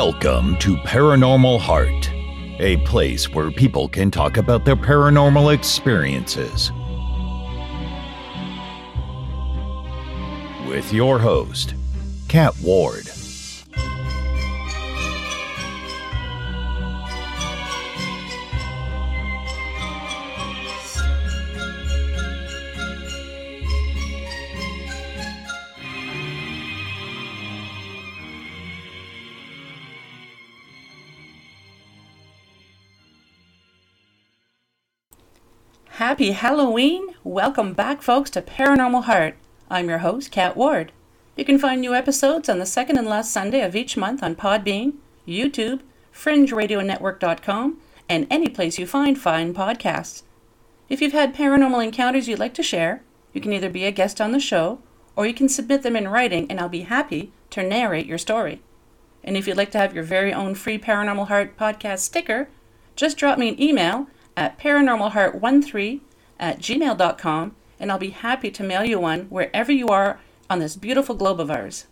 Welcome to Paranormal Heart, a place where people can talk about their paranormal experiences. With your host, Kat Ward. Happy Halloween! Welcome back, folks, to Paranormal Heart. I'm your host, Kat Ward. You can find new episodes on the second and last Sunday of each month on Podbean, YouTube, FringeRadioNetwork.com, and any place you find fine podcasts. If you've had paranormal encounters you'd like to share, you can either be a guest on the show or you can submit them in writing, and I'll be happy to narrate your story. And if you'd like to have your very own free Paranormal Heart podcast sticker, just drop me an email at paranormalheart13 at gmail.com, and I'll be happy to mail you one wherever you are on this beautiful globe of ours.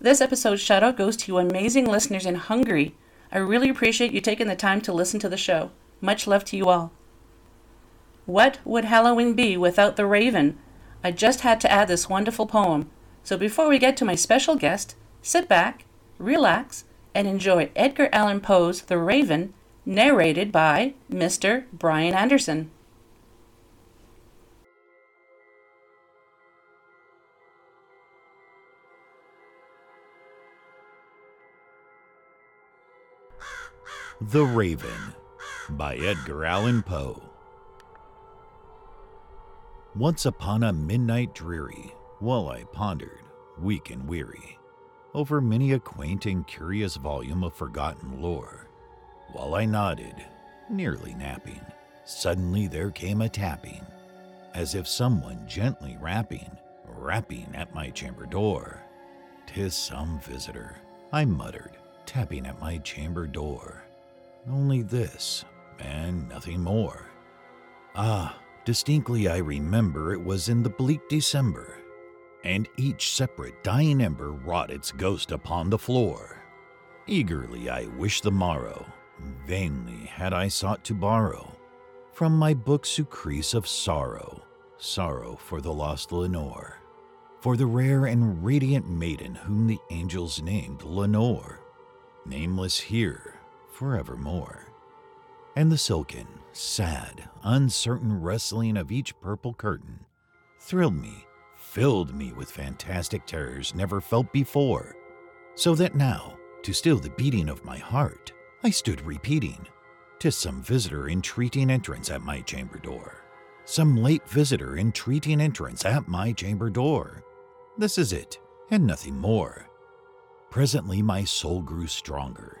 This episode's shout out goes to you amazing listeners in Hungary. I really appreciate you taking the time to listen to the show. Much love to you all. What would Halloween be without the raven? I just had to add this wonderful poem. So before we get to my special guest, sit back, relax, and enjoy Edgar Allan Poe's The Raven narrated by Mr. Brian Anderson. The Raven by Edgar Allan Poe. Once upon a midnight dreary, while I pondered, weak and weary, over many a quaint and curious volume of forgotten lore, while I nodded, nearly napping, suddenly there came a tapping, as if someone gently rapping, rapping at my chamber door. "'Tis some visitor,' I muttered, tapping at my chamber door. Only this, and nothing more. Ah, distinctly I remember it was in the bleak December, and each separate dying ember wrought its ghost upon the floor. Eagerly I wished the morrow, Vainly had I sought to borrow from my book surcease of sorrow, sorrow for the lost Lenore, for the rare and radiant maiden whom the angels named Lenore, nameless here forevermore. And the silken, sad, uncertain rustling of each purple curtain thrilled me, filled me with fantastic terrors never felt before, so that now, to still the beating of my heart, I stood repeating, "'Tis some visitor entreating entrance at my chamber door. Some late visitor entreating entrance at my chamber door. This is it, and nothing more. Presently my soul grew stronger,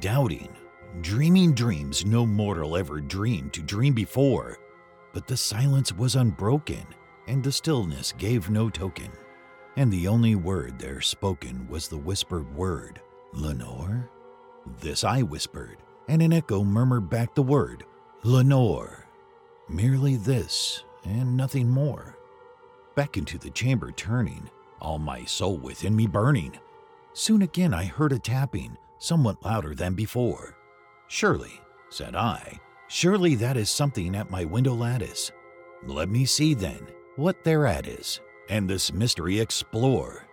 doubting, dreaming dreams no mortal ever dreamed to dream before. But the silence was unbroken, and the stillness gave no token. And the only word there spoken was the whispered word, Lenore? This I whispered, and an echo murmured back the word, Lenore. Merely this, and nothing more. Back into the chamber turning, all my soul within me burning. Soon again I heard a tapping, somewhat louder than before. Surely, said I, surely that is something at my window lattice. Let me see then what thereat is. and this mystery explore.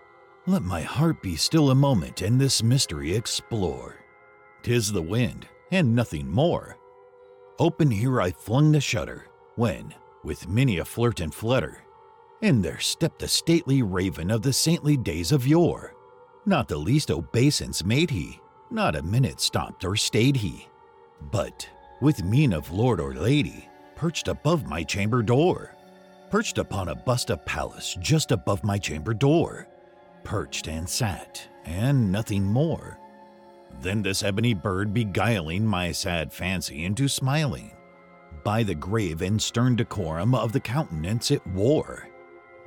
Let my heart be still a moment and this mystery explore. Tis the wind, and nothing more. Open here I flung the shutter, when, with many a flirt and flutter, in there stepped the stately raven of the saintly days of yore. Not the least obeisance made he, not a minute stopped or stayed he, but, with mien of lord or lady, perched above my chamber door, perched upon a bust of Pallas just above my chamber door, perched and sat, and nothing more. Then this ebony bird beguiling my sad fancy into smiling, by the grave and stern decorum of the countenance it wore.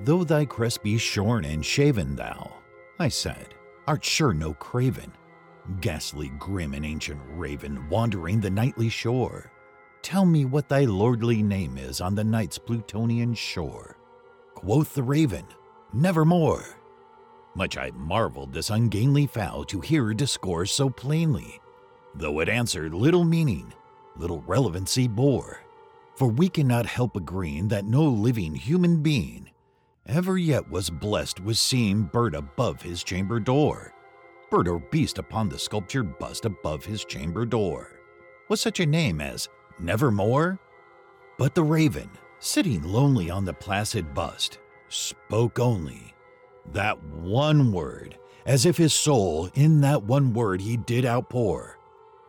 Though thy crest be shorn and shaven, thou, I said, art sure no craven, ghastly, grim, and ancient raven wandering the nightly shore. Tell me what thy lordly name is on the night's Plutonian shore. Quoth the raven, Nevermore. Much I marveled this ungainly fowl to hear her discourse so plainly, though it answered little meaning, little relevancy bore. For we cannot help agreeing that no living human being ever yet was blessed with seeing bird above his chamber door bird or beast upon the sculptured bust above his chamber door was such a name as Nevermore? But the raven, sitting lonely on the placid bust, spoke only that one word, as if his soul in that one word he did outpour.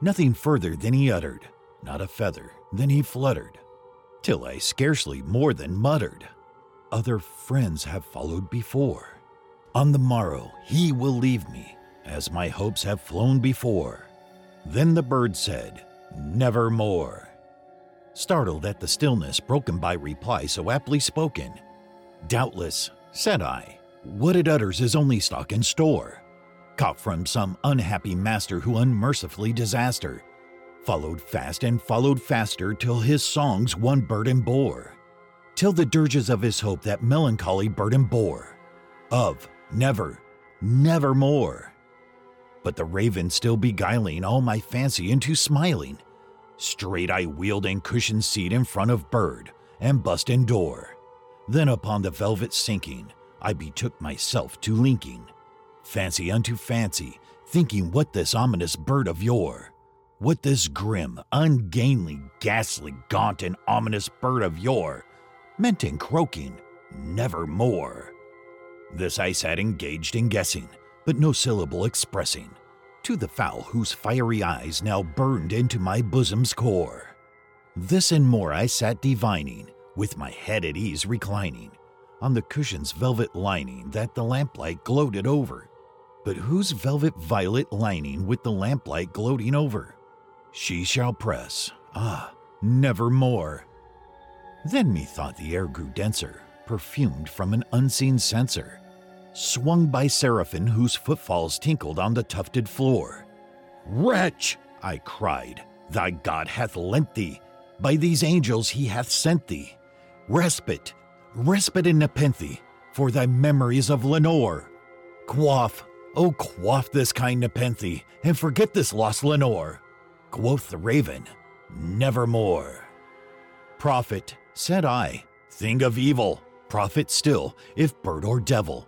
Nothing further than he uttered, not a feather than he fluttered, till I scarcely more than muttered. Other friends have followed before. On the morrow he will leave me, as my hopes have flown before. Then the bird said, Nevermore. Startled at the stillness broken by reply so aptly spoken, Doubtless, said I, what it utters is only stock in store, caught from some unhappy master who unmercifully disaster, followed fast and followed faster till his songs one burden bore, till the dirges of his hope that melancholy burden bore, of never, never more but the raven still beguiling all my fancy into smiling. Straight I wheeled and cushioned seat in front of bird and bust and door. Then upon the velvet sinking, I betook myself to linking, fancy unto fancy, thinking what this ominous bird of yore, what this grim, ungainly, ghastly, gaunt, and ominous bird of yore meant in croaking, nevermore. This I sat engaged in guessing, but no syllable expressing, to the fowl whose fiery eyes now burned into my bosom's core. This and more I sat divining, with my head at ease reclining, on the cushion's velvet lining that the lamplight gloated over. But whose velvet violet lining with the lamplight gloating over? She shall press, ah, never more. Then methought the air grew denser, perfumed from an unseen censer swung by seraphim whose footfalls tinkled on the tufted floor. Wretch! I cried, thy God hath lent thee, by these angels he hath sent thee. Respite, respite in Nepenthe, for thy memories of Lenore. Quaff, oh quaff this kind Nepenthe, and forget this lost Lenore. Quoth the raven, nevermore. Prophet, said I, thing of evil, prophet still, if bird or devil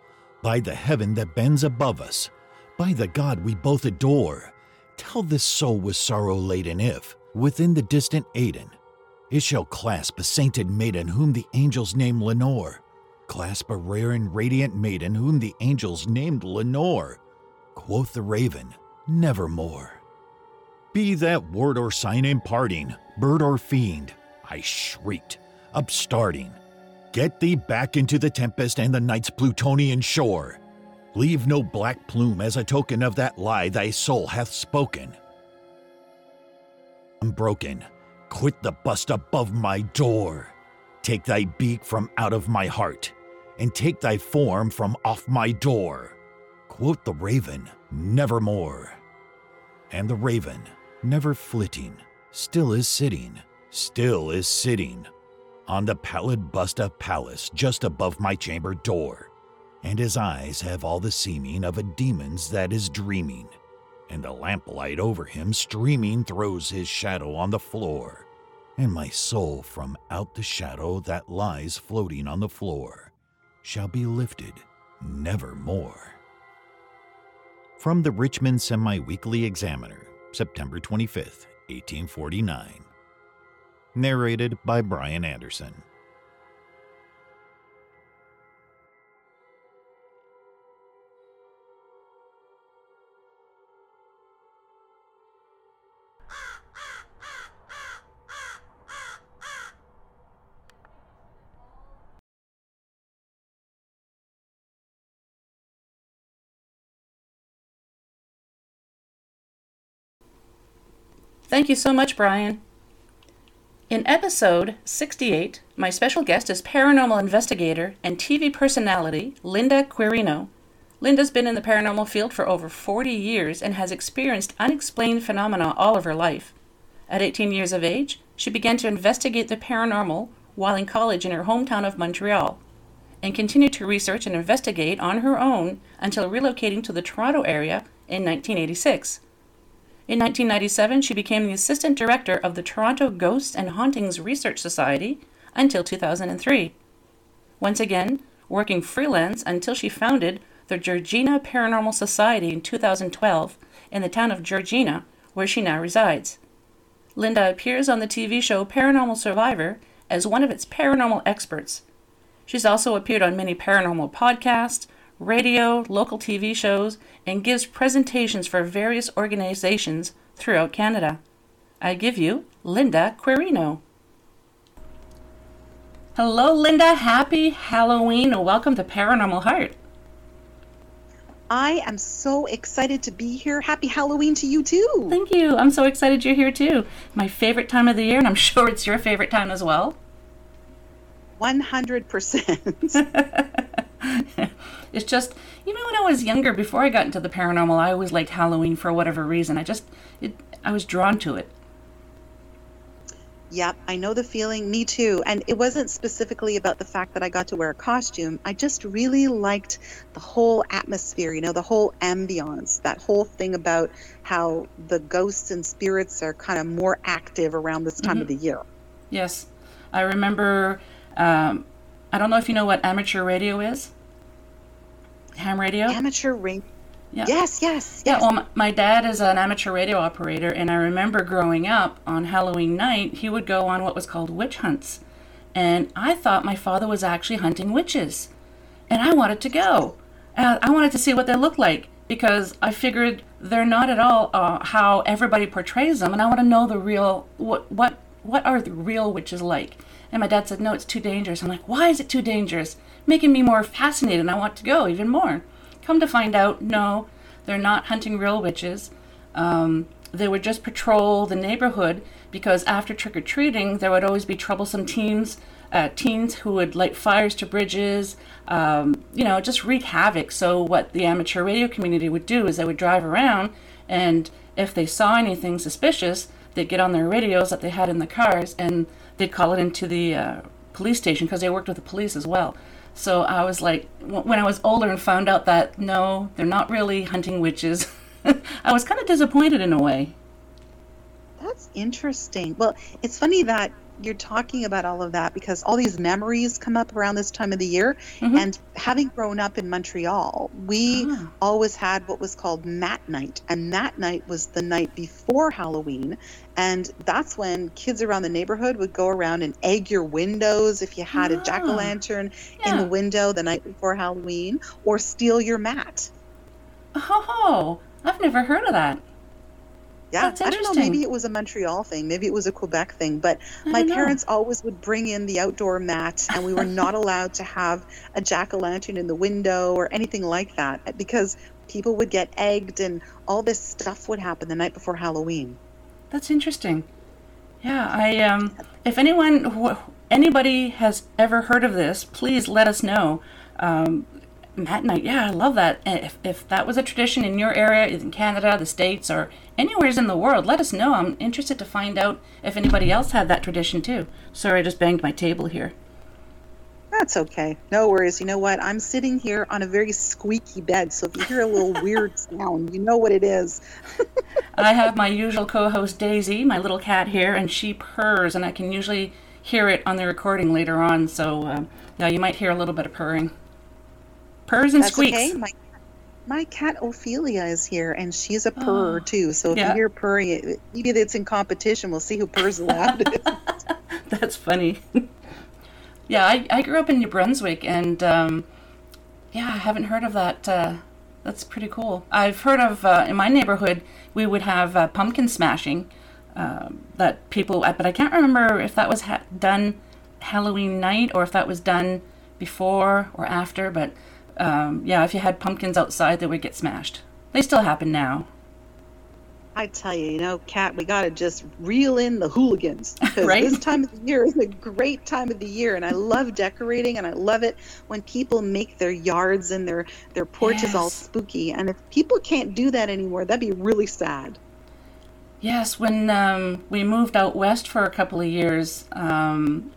by the heaven that bends above us, by the God we both adore, tell this soul with sorrow laden if, within the distant Aidenn, it shall clasp a sainted maiden whom the angels name Lenore, clasp a rare and radiant maiden whom the angels named Lenore. Quoth the raven, nevermore. Be that word or sign imparting, bird or fiend, I shrieked, upstarting, Get thee back into the tempest and the night's Plutonian shore. Leave no black plume as a token of that lie thy soul hath spoken. Unbroken, quit the bust above my door. Take thy beak from out of my heart, and take thy form from off my door. Quote the raven, Nevermore. And the raven, never flitting, still is sitting, still is sitting on the pallid bust of Pallas just above my chamber door, and his eyes have all the seeming of a demon's that is dreaming, and the lamplight over him streaming throws his shadow on the floor, and my soul from out the shadow that lies floating on the floor shall be lifted nevermore. From the Richmond Semi Weekly Examiner, September 25th, 1849. Narrated by Brian Anderson. Thank you so much, Brian. In episode 68, my special guest is paranormal investigator and TV personality Linda Quirino. Linda's been in the paranormal field for over 40 years and has experienced unexplained phenomena all of her life. At 18 years of age, she began to investigate the paranormal while in college in her hometown of Montreal and continued to research and investigate on her own until relocating to the Toronto area in 1986. In 1997, she became the assistant director of the Toronto Ghosts and Hauntings Research Society until 2003. Once again, working freelance until she founded the Georgina Paranormal Society in 2012 in the town of Georgina, where she now resides. Linda appears on the TV show Paranormal Survivor as one of its paranormal experts. She's also appeared on many paranormal podcasts, radio, local TV shows, and gives presentations for various organizations throughout Canada. I give you Linda Quirino. Hello, Linda. Happy Halloween. Welcome to Paranormal Heart. I am so excited to be here. Happy Halloween to you, too. Thank you. I'm so excited you're here, too. My favorite time of the year, and I'm sure it's your favorite time as well. 100%. It's just even when I was younger, before I got into the paranormal, I always liked Halloween for whatever reason. I just it, I was drawn to it. Yep, I know the feeling. Me too. And it wasn't specifically about the fact that I got to wear a costume. I just really liked the whole atmosphere, you know, the whole ambiance, that whole thing about how the ghosts and spirits are kind of more active around this time mm-hmm. of the year. Yes. I remember, um, I don't know if you know what amateur radio is ham radio? Amateur ring. Yeah. Yes, yes, yes. Yeah, well, my dad is an amateur radio operator, and I remember growing up on Halloween night, he would go on what was called witch hunts. And I thought my father was actually hunting witches. And I wanted to go. Uh, I wanted to see what they look like because I figured they're not at all uh, how everybody portrays them, and I want to know the real what what what are the real witches like. And my dad said, "No, it's too dangerous." I'm like, "Why is it too dangerous?" Making me more fascinated and I want to go even more. Come to find out, no, they're not hunting real witches. Um, they would just patrol the neighborhood because after trick or treating, there would always be troublesome teens, uh, teens who would light fires to bridges, um, you know, just wreak havoc. So, what the amateur radio community would do is they would drive around, and if they saw anything suspicious, they'd get on their radios that they had in the cars and they'd call it into the uh, police station because they worked with the police as well. So I was like, when I was older and found out that no, they're not really hunting witches, I was kind of disappointed in a way. That's interesting. Well, it's funny that you're talking about all of that because all these memories come up around this time of the year. Mm-hmm. And having grown up in Montreal, we ah. always had what was called Mat Night. And Mat Night was the night before Halloween. And that's when kids around the neighborhood would go around and egg your windows if you had ah. a jack o' lantern yeah. in the window the night before Halloween or steal your mat. Oh, I've never heard of that. Yeah, I don't know. Maybe it was a Montreal thing. Maybe it was a Quebec thing. But my parents always would bring in the outdoor mat, and we were not allowed to have a jack o' lantern in the window or anything like that because people would get egged and all this stuff would happen the night before Halloween. That's interesting. Yeah, I um, if anyone, anybody has ever heard of this, please let us know. Um, Mat Night, yeah, I love that. If, if that was a tradition in your area, in Canada, the States, or anywhere in the world, let us know. I'm interested to find out if anybody else had that tradition too. Sorry, I just banged my table here. That's okay. No worries. You know what? I'm sitting here on a very squeaky bed, so if you hear a little weird sound, you know what it is. I have my usual co host Daisy, my little cat here, and she purrs, and I can usually hear it on the recording later on. So, uh, yeah, you might hear a little bit of purring. Purrs and That's squeaks. okay. My, my cat Ophelia is here, and she's a purrer Oh, too. So if yeah. you hear purring, maybe it's in competition. We'll see who purrs the loudest. That's funny. yeah, I, I grew up in New Brunswick, and um, yeah, I haven't heard of that. Uh, that's pretty cool. I've heard of uh, in my neighborhood we would have uh, pumpkin smashing um, that people, but I can't remember if that was ha- done Halloween night or if that was done before or after. But um, yeah, if you had pumpkins outside, they would get smashed. They still happen now. I tell you, you know, Kat, we got to just reel in the hooligans because Right? this time of the year is a great time of the year, and I love decorating, and I love it when people make their yards and their their porches all spooky. And if people can't do that anymore, that'd be really sad. Yes, when um, we moved out west for a couple of years, um,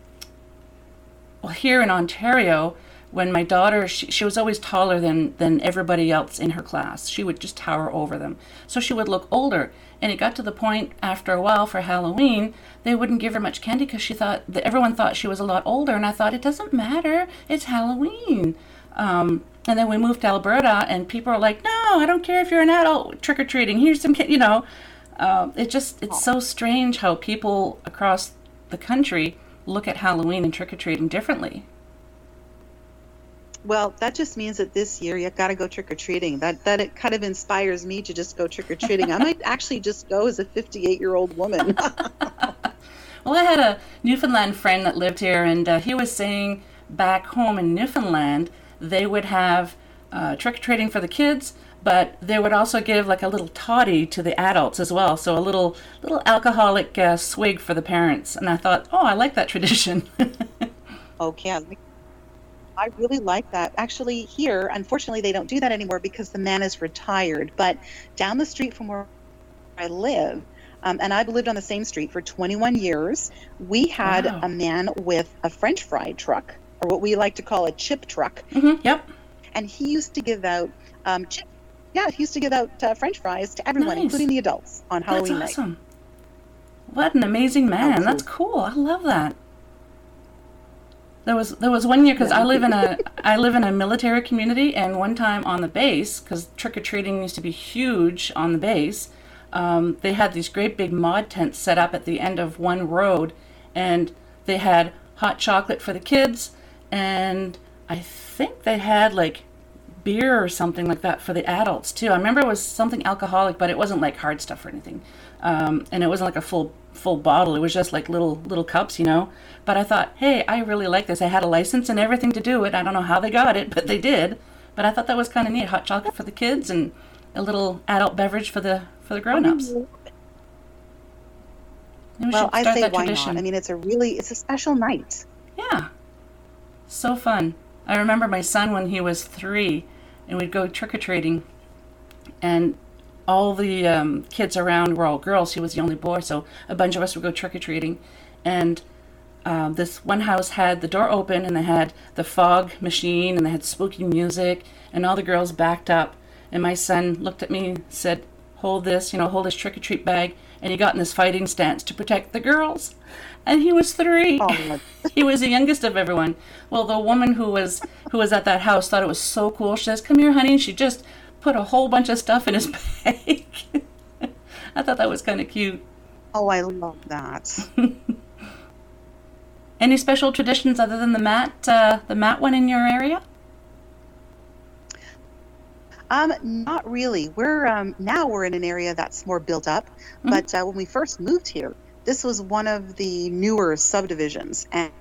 well, here in Ontario, when my daughter, she, she was always taller than, than everybody else in her class. She would just tower over them. So she would look older. And it got to the point after a while for Halloween, they wouldn't give her much candy because she thought that everyone thought she was a lot older. And I thought, it doesn't matter. It's Halloween. Um, and then we moved to Alberta, and people are like, no, I don't care if you're an adult trick or treating. Here's some you know. Uh, it just, it's so strange how people across the country look at Halloween and trick or treating differently. Well, that just means that this year you got to go trick or treating. That that it kind of inspires me to just go trick or treating. I might actually just go as a 58 year old woman. Well, I had a Newfoundland friend that lived here, and uh, he was saying back home in Newfoundland, they would have uh, trick or treating for the kids, but they would also give like a little toddy to the adults as well. So a little little alcoholic uh, swig for the parents. And I thought, oh, I like that tradition. Okay, I like- I really like that. Actually, here, unfortunately, they don't do that anymore because the man is retired. But down the street from where I live, um, and I've lived on the same street for 21 years, we had Wow. a man with a French fry truck, or what we like to call a chip truck, hmm yep. and he used to give out um, chip. Yeah, he used to give out uh, French fries to everyone, Nice. including the adults, on That's Halloween night. awesome. What an amazing man. Absolutely. That's cool. I love that. There was there was one year because I live in a I live in a military community, and one time on the base, because trick or treating used to be huge on the base, um, they had these great big mod tents set up at the end of one road, and they had hot chocolate for the kids, and I think they had like beer or something like that for the adults too. I remember it was something alcoholic, but it wasn't like hard stuff or anything, um, and it wasn't like a full full bottle. It was just like little little cups, you know. But I thought, hey, I really like this. I had a license and everything to do it. I don't know how they got it, but they did. But I thought that was kind of neat. Hot chocolate for the kids and a little adult beverage for the for the grown-ups. We Well, I say why tradition. not? I mean, it's a really it's a special night. Yeah. So fun. I remember my son when he was three, and we'd go trick or treating, and all the um, kids around were all girls. He was the only boy, so a bunch of us would go trick or treating. And um, this one house had the door open, and they had the fog machine, and they had spooky music, and all the girls backed up. And my son looked at me, and said, "Hold this, you know, hold this trick or treat bag." And he got in this fighting stance to protect the girls. And he was three Oh, he was the youngest of everyone. Well, the woman who was who was at that house thought it was so cool. She says, "Come here, honey," and she just put a whole bunch of stuff in his bag. I thought that was kind of cute. oh, I love that. Any special traditions other than the mat, uh, the mat one in your area? Um, not really. We're um, now we're in an area that's more built up, Mhm. but uh, when we first moved here, this was one of the newer subdivisions, and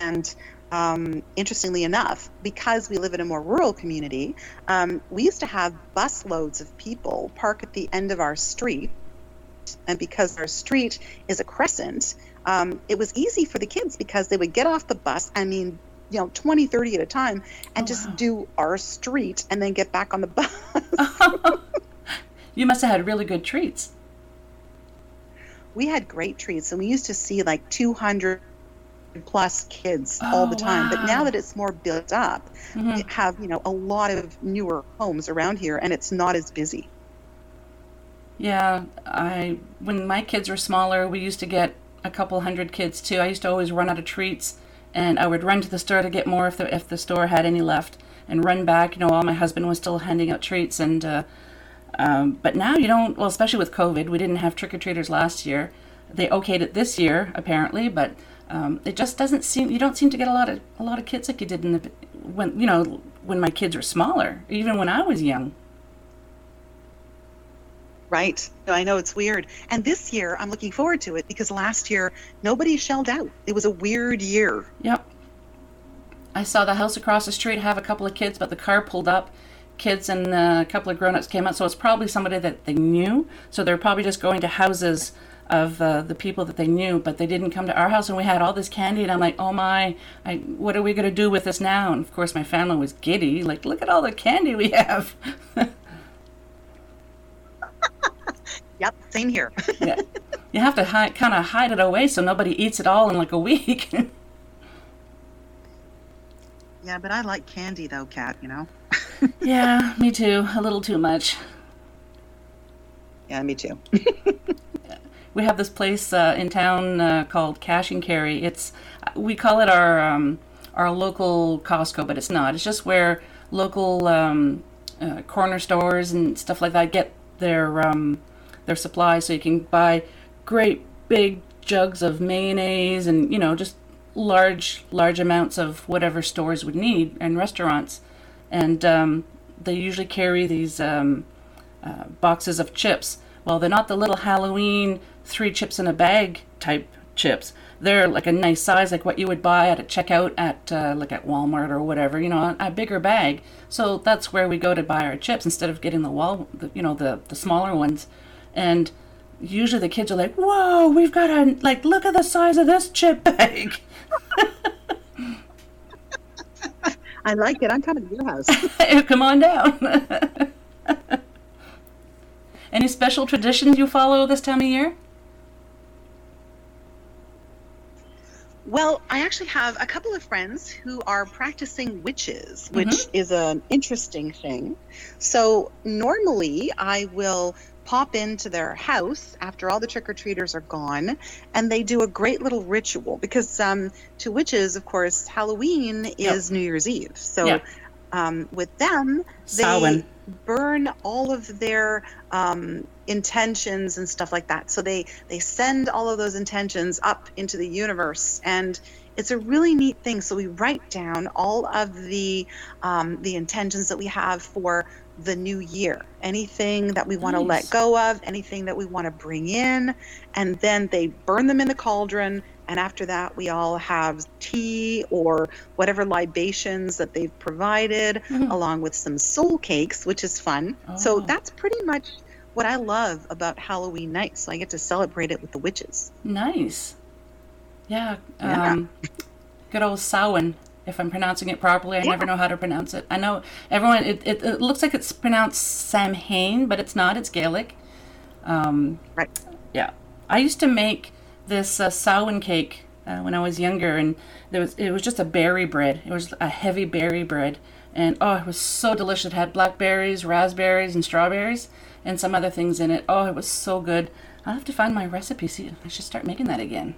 and um, interestingly enough, because we live in a more rural community, um, we used to have bus loads of people park at the end of our street, and because our street is a crescent, um, it was easy for the kids because they would get off the bus. I mean, you know 20 30 at a time and Oh, just wow. do our street and then get back on the bus you must have had really good treats. we had great treats and we used to see like 200 plus kids all Oh, the time but now that it's more built up Mhm. we have you know a lot of newer homes around here and it's not as busy Yeah, I when my kids were smaller, we used to get a couple hundred kids too. I used to always run out of treats, and I would run to the store to get more if the if the store had any left, and run back. You know, while my husband was still handing out treats, and uh, um, but now you don't. Well, especially with COVID, we didn't have trick or treaters last year. They okayed it this year apparently, but um, it just doesn't seem. You don't seem to get a lot of a lot of kids like you did in the when you know when my kids were smaller, even when I was young. Right. I know it's weird. And this year, I'm looking forward to it because last year, nobody shelled out. It was a weird year. Yep. I saw the house across the street have a couple of kids, but the car pulled up. Kids and uh, a couple of grown-ups came out, so it's probably somebody that they knew. So they're probably just going to houses of uh, the people that they knew, but they didn't come to our house. And we had all this candy, and I'm like, oh my, I, what are we going to do with this now? And of course, my family was giddy, like, look at all the candy we have. Yep. Same here. yeah. You have to kind of hide it away so nobody eats it all in like a week. yeah, but I like candy though, Kat, you know? yeah, me too. A little too much. Yeah, me too. We have this place uh, in town uh, called Cash and Carry. It's we call it our um, our local Costco, but it's not. It's just where local um, uh, corner stores and stuff like that get their um, their supplies, so you can buy great big jugs of mayonnaise and you know just large large amounts of whatever stores would need and restaurants, and um, they usually carry these. Um, uh, boxes of chips. Well, they're not the little Halloween three chips in a bag type chips. They're like a nice size, like what you would buy at a checkout at uh, like at Walmart or whatever. You know, a, a bigger bag. So that's where we go to buy our chips instead of getting the wall, the, you know, the the smaller ones. And usually the kids are like, "Whoa, we've got a like, look at the size of this chip bag." I like it. I'm coming to your house. Come on down. Any special traditions you follow this time of year? Well, I actually have a couple of friends who are practicing witches, which is an interesting thing. So, normally I will pop into their house after all the trick or treaters are gone, and they do a great little ritual because um, to witches, of course, Halloween is New Year's Eve. So, Yeah. Um, with them, they Samhain. burn all of their um, intentions and stuff like that. So they they send all of those intentions up into the universe, and it's a really neat thing. So we write down all of the um, the intentions that we have for the new year, anything that we want to let go of, anything that we want to bring in, and then they burn them in the cauldron. And after that, we all have tea or whatever libations that they've provided, Mhm. along with some soul cakes, which is fun. So Oh. that's pretty much what I love about Halloween night. So I get to celebrate it with the witches. Nice. Yeah. Yeah. Um, good old Samhain, if I'm pronouncing it properly. I Yeah. never know how to pronounce it. I know everyone, it, it, it looks like it's pronounced Samhain, but it's not. It's Gaelic. Um, Right. yeah. I used to make this uh, Samhain cake uh, when I was younger, and there was it was just a berry bread. It was a heavy berry bread, and oh, it was so delicious. It had blackberries, raspberries, and strawberries, and some other things in it. Oh, it was so good. I'll have to find my recipe. See, I should start making that again.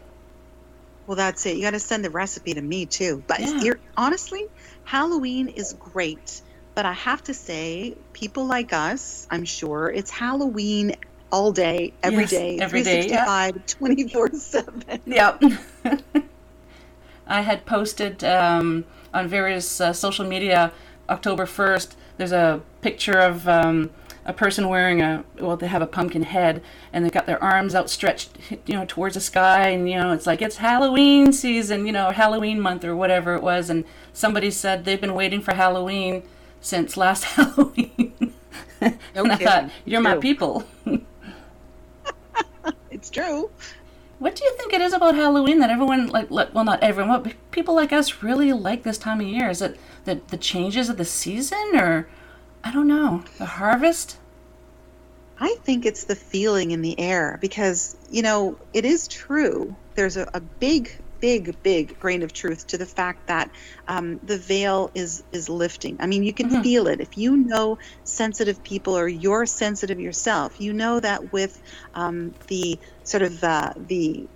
Well, that's it. You got to send the recipe to me too. But Yeah. you're, honestly, Halloween is great. But I have to say, people like us, I'm sure, it's Halloween all day, every Yes, day, every day, yeah. 365, 24 7. Yep. I had posted um, on various uh, social media October 1st. There's a picture of um, a person wearing a, well, they have a pumpkin head and they've got their arms outstretched, you know, towards the sky. And, you know, it's like it's Halloween season, you know, Halloween month or whatever it was. And somebody said they've been waiting for Halloween since last Halloween. and I thought, you're my people. It's true. What do you think it is about Halloween that everyone like, like well not everyone, but people like us really like this time of year? Is it the the changes of the season or I don't know, the harvest? I think it's the feeling in the air because, you know, it is true. There's a, a big, big, big grain of truth to the fact that um, the veil is is lifting. I mean, you can Mhm. feel it. If you know sensitive people or you're sensitive yourself, you know that with um, the sort of uh, the,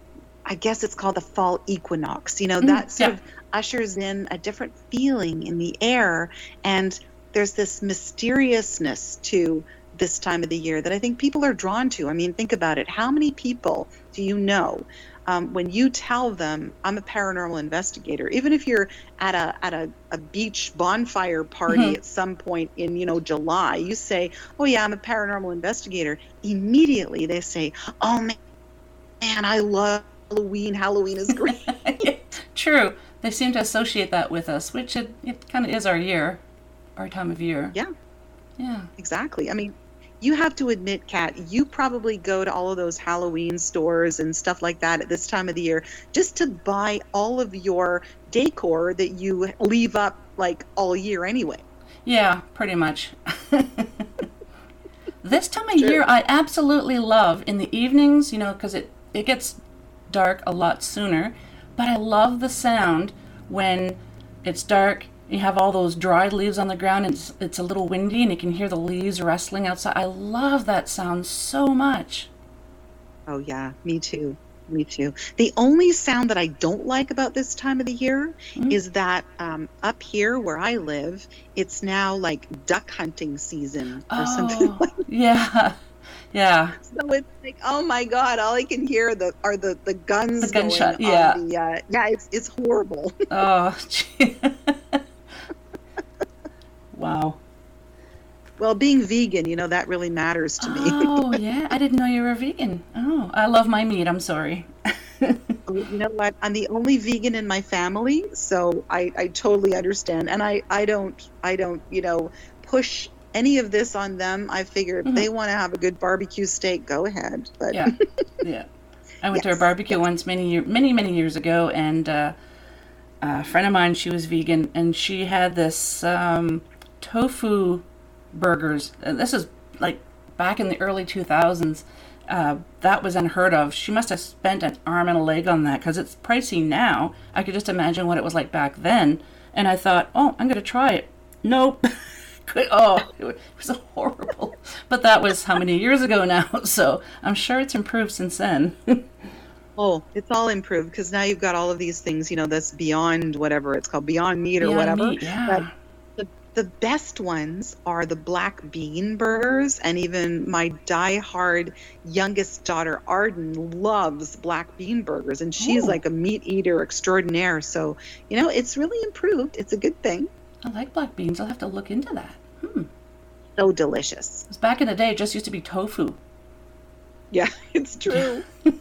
I guess it's called the fall equinox. You know, Mhm, that sort yeah. of ushers in a different feeling in the air, and there's this mysteriousness to this time of the year that I think people are drawn to. I mean, think about it. How many people do you know um, when you tell them I'm a paranormal investigator, even if you're at a at a, a beach bonfire party Mhm. at some point in you know July, you say, "Oh yeah, I'm a paranormal investigator." Immediately they say, "Oh man, man I love Halloween. Halloween is great." True. They seem to associate that with us, which it, it kind of is our year, our time of year. yeah. Yeah. Exactly. I mean, you have to admit, Kat, you probably go to all of those Halloween stores and stuff like that at this time of the year just to buy all of your decor that you leave up like all year anyway. Yeah, pretty much. this time of True. year, I absolutely love in the evenings, you know, because it, it gets dark a lot sooner. But I love the sound when it's dark. You have all those dried leaves on the ground. And it's it's a little windy, and you can hear the leaves rustling outside. I love that sound so much. Oh, yeah, me too. Me too. The only sound that I don't like about this time of the year Mhm. is that um, up here where I live, it's now like duck hunting season or something Oh, like yeah, yeah. So it's like, oh my god! All I can hear the are the the guns. The gunshot, going yeah. The, uh, yeah, it's it's horrible. Oh, gee. Wow. well, being vegan, you know, that really matters to me. Oh, yeah. I didn't know you were vegan. Oh, I love my meat. I'm sorry. you know what? I'm the only vegan in my family, so I I totally understand, and I I don't I don't you know push any of this on them. I figure if they want to have a good barbecue steak, go ahead. But Mm-hmm. Yeah, yeah. I went to a Yes, barbecue once many year, many many years ago, and uh, a friend of mine, she was vegan, and she had this um, tofu burgers. And this is like back in the early 2000s. Uh, that was unheard of. She must have spent an arm and a leg on that because it's pricey now. I could just imagine what it was like back then. And I thought, oh, I'm going to try it. Nope. Oh, it was horrible. But that was how many years ago now? So I'm sure it's improved since then. oh, it's all improved because now you've got all of these things, you know, that's beyond whatever it's called, beyond meat or Beyond whatever. Meat, yeah. But the best ones are the black bean burgers, and even my die-hard youngest daughter Arden loves black bean burgers, and she's Oh. like a meat eater extraordinaire. So you know, it's really improved. It's a good thing. I like black beans. I'll have to look into that. Hmm. So delicious back in the day, it just used to be tofu. Yeah, it's true.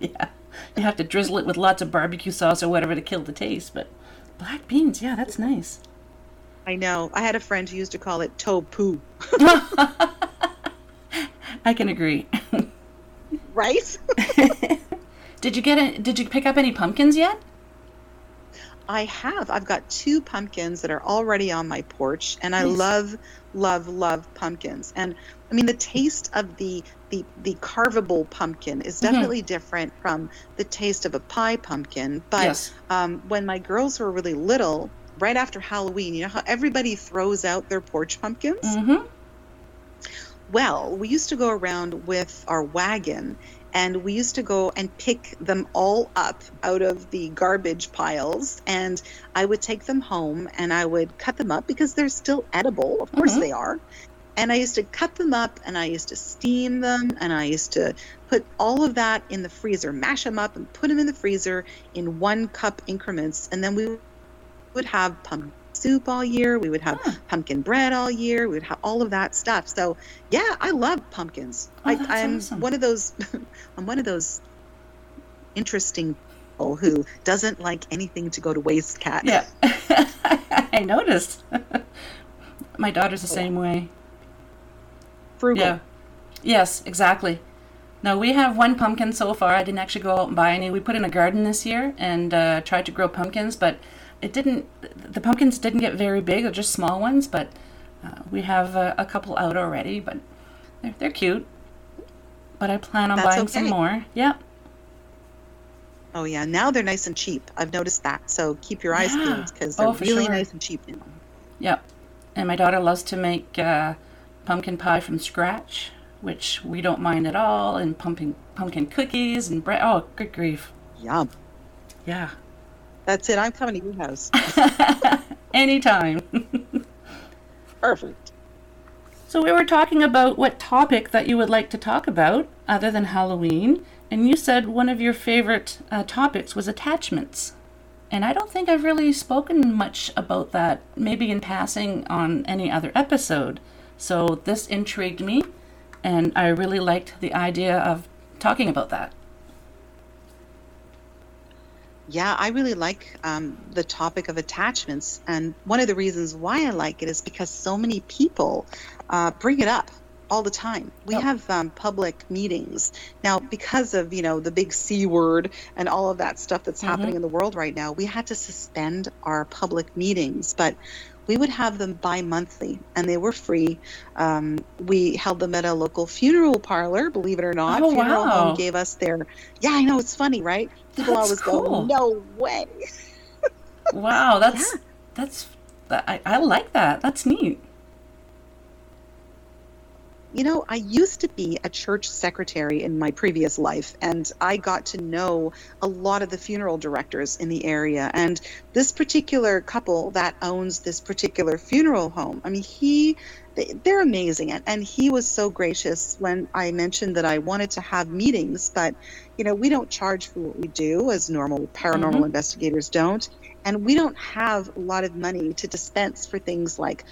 Yeah. You have to drizzle it with lots of barbecue sauce or whatever to kill the taste. But black beans, yeah, that's nice. I know. I had a friend who used to call it tofu. I can agree. Right? did you get it? Did you pick up any pumpkins yet? I have. I've got two pumpkins that are already on my porch, and I Nice. love, love, love pumpkins. And I mean, the taste of the the the carvable pumpkin is Mhm. definitely different from the taste of a pie pumpkin. But yes. um, when my girls were really little, right after Halloween, you know how everybody throws out their porch pumpkins. Mm-hmm. Well, we used to go around with our wagon and we used to go and pick them all up out of the garbage piles and I would take them home and I would cut them up because they're still edible. Of course Mhm. they are. And I used to cut them up and I used to steam them and I used to put all of that in the freezer, mash them up and put them in the freezer in one cup increments and then we would have pumpkin soup all year. We would have Huh. pumpkin bread all year. We would have all of that stuff. So yeah, I love pumpkins. Oh, I, I'm awesome. one of those. I'm one of those interesting people who doesn't like anything to go to waste. Kat. Yeah. I noticed. My daughter's the same way. Frugal. Yeah. Yes, exactly. No, we have one pumpkin so far. I didn't actually go out and buy any. We put in a garden this year and uh, tried to grow pumpkins, but it didn't. The pumpkins didn't get very big. They're just small ones, but uh, we have a, a, couple out already. But they're they're cute. But I plan on That's buying okay. some more. Yep. Oh yeah, now they're nice and cheap. I've noticed that. So keep your eyes Yeah. peeled because they're Oh, really sure. nice and cheap now. Yep. And my daughter loves to make uh, pumpkin pie from scratch, which we don't mind at all, and pumpkin pumpkin cookies and bread. Oh, good grief! Yum. Yeah. That's it. I'm coming to your house. Anytime. Perfect. So we were talking about what topic that you would like to talk about other than Halloween, and you said one of your favorite uh, topics was attachments. And I don't think I've really spoken much about that, maybe in passing on any other episode. So this intrigued me, and I really liked the idea of talking about that. Yeah, I really like um, the topic of attachments, and one of the reasons why I like it is because so many people uh, bring it up all the time. We Yep. have um, public meetings now because of you know the big C word and all of that stuff that's happening in the world right now. We had to suspend our public meetings, but we would have them bi-monthly and they were free um, we held them at a local funeral parlor believe it or not Oh, funeral wow. home gave us their yeah i know it's funny right people That's always cool. go no way Wow, that's Yeah. that's I, I like that. That's neat. You know, I used to be a church secretary in my previous life, and I got to know a lot of the funeral directors in the area. And this particular couple that owns this particular funeral home, I mean, he, they- they're amazing. And, he was so gracious when I mentioned that I wanted to have meetings, but, you know, we don't charge for what we do, as normal paranormal Mhm. investigators don't. And we don't have a lot of money to dispense for things like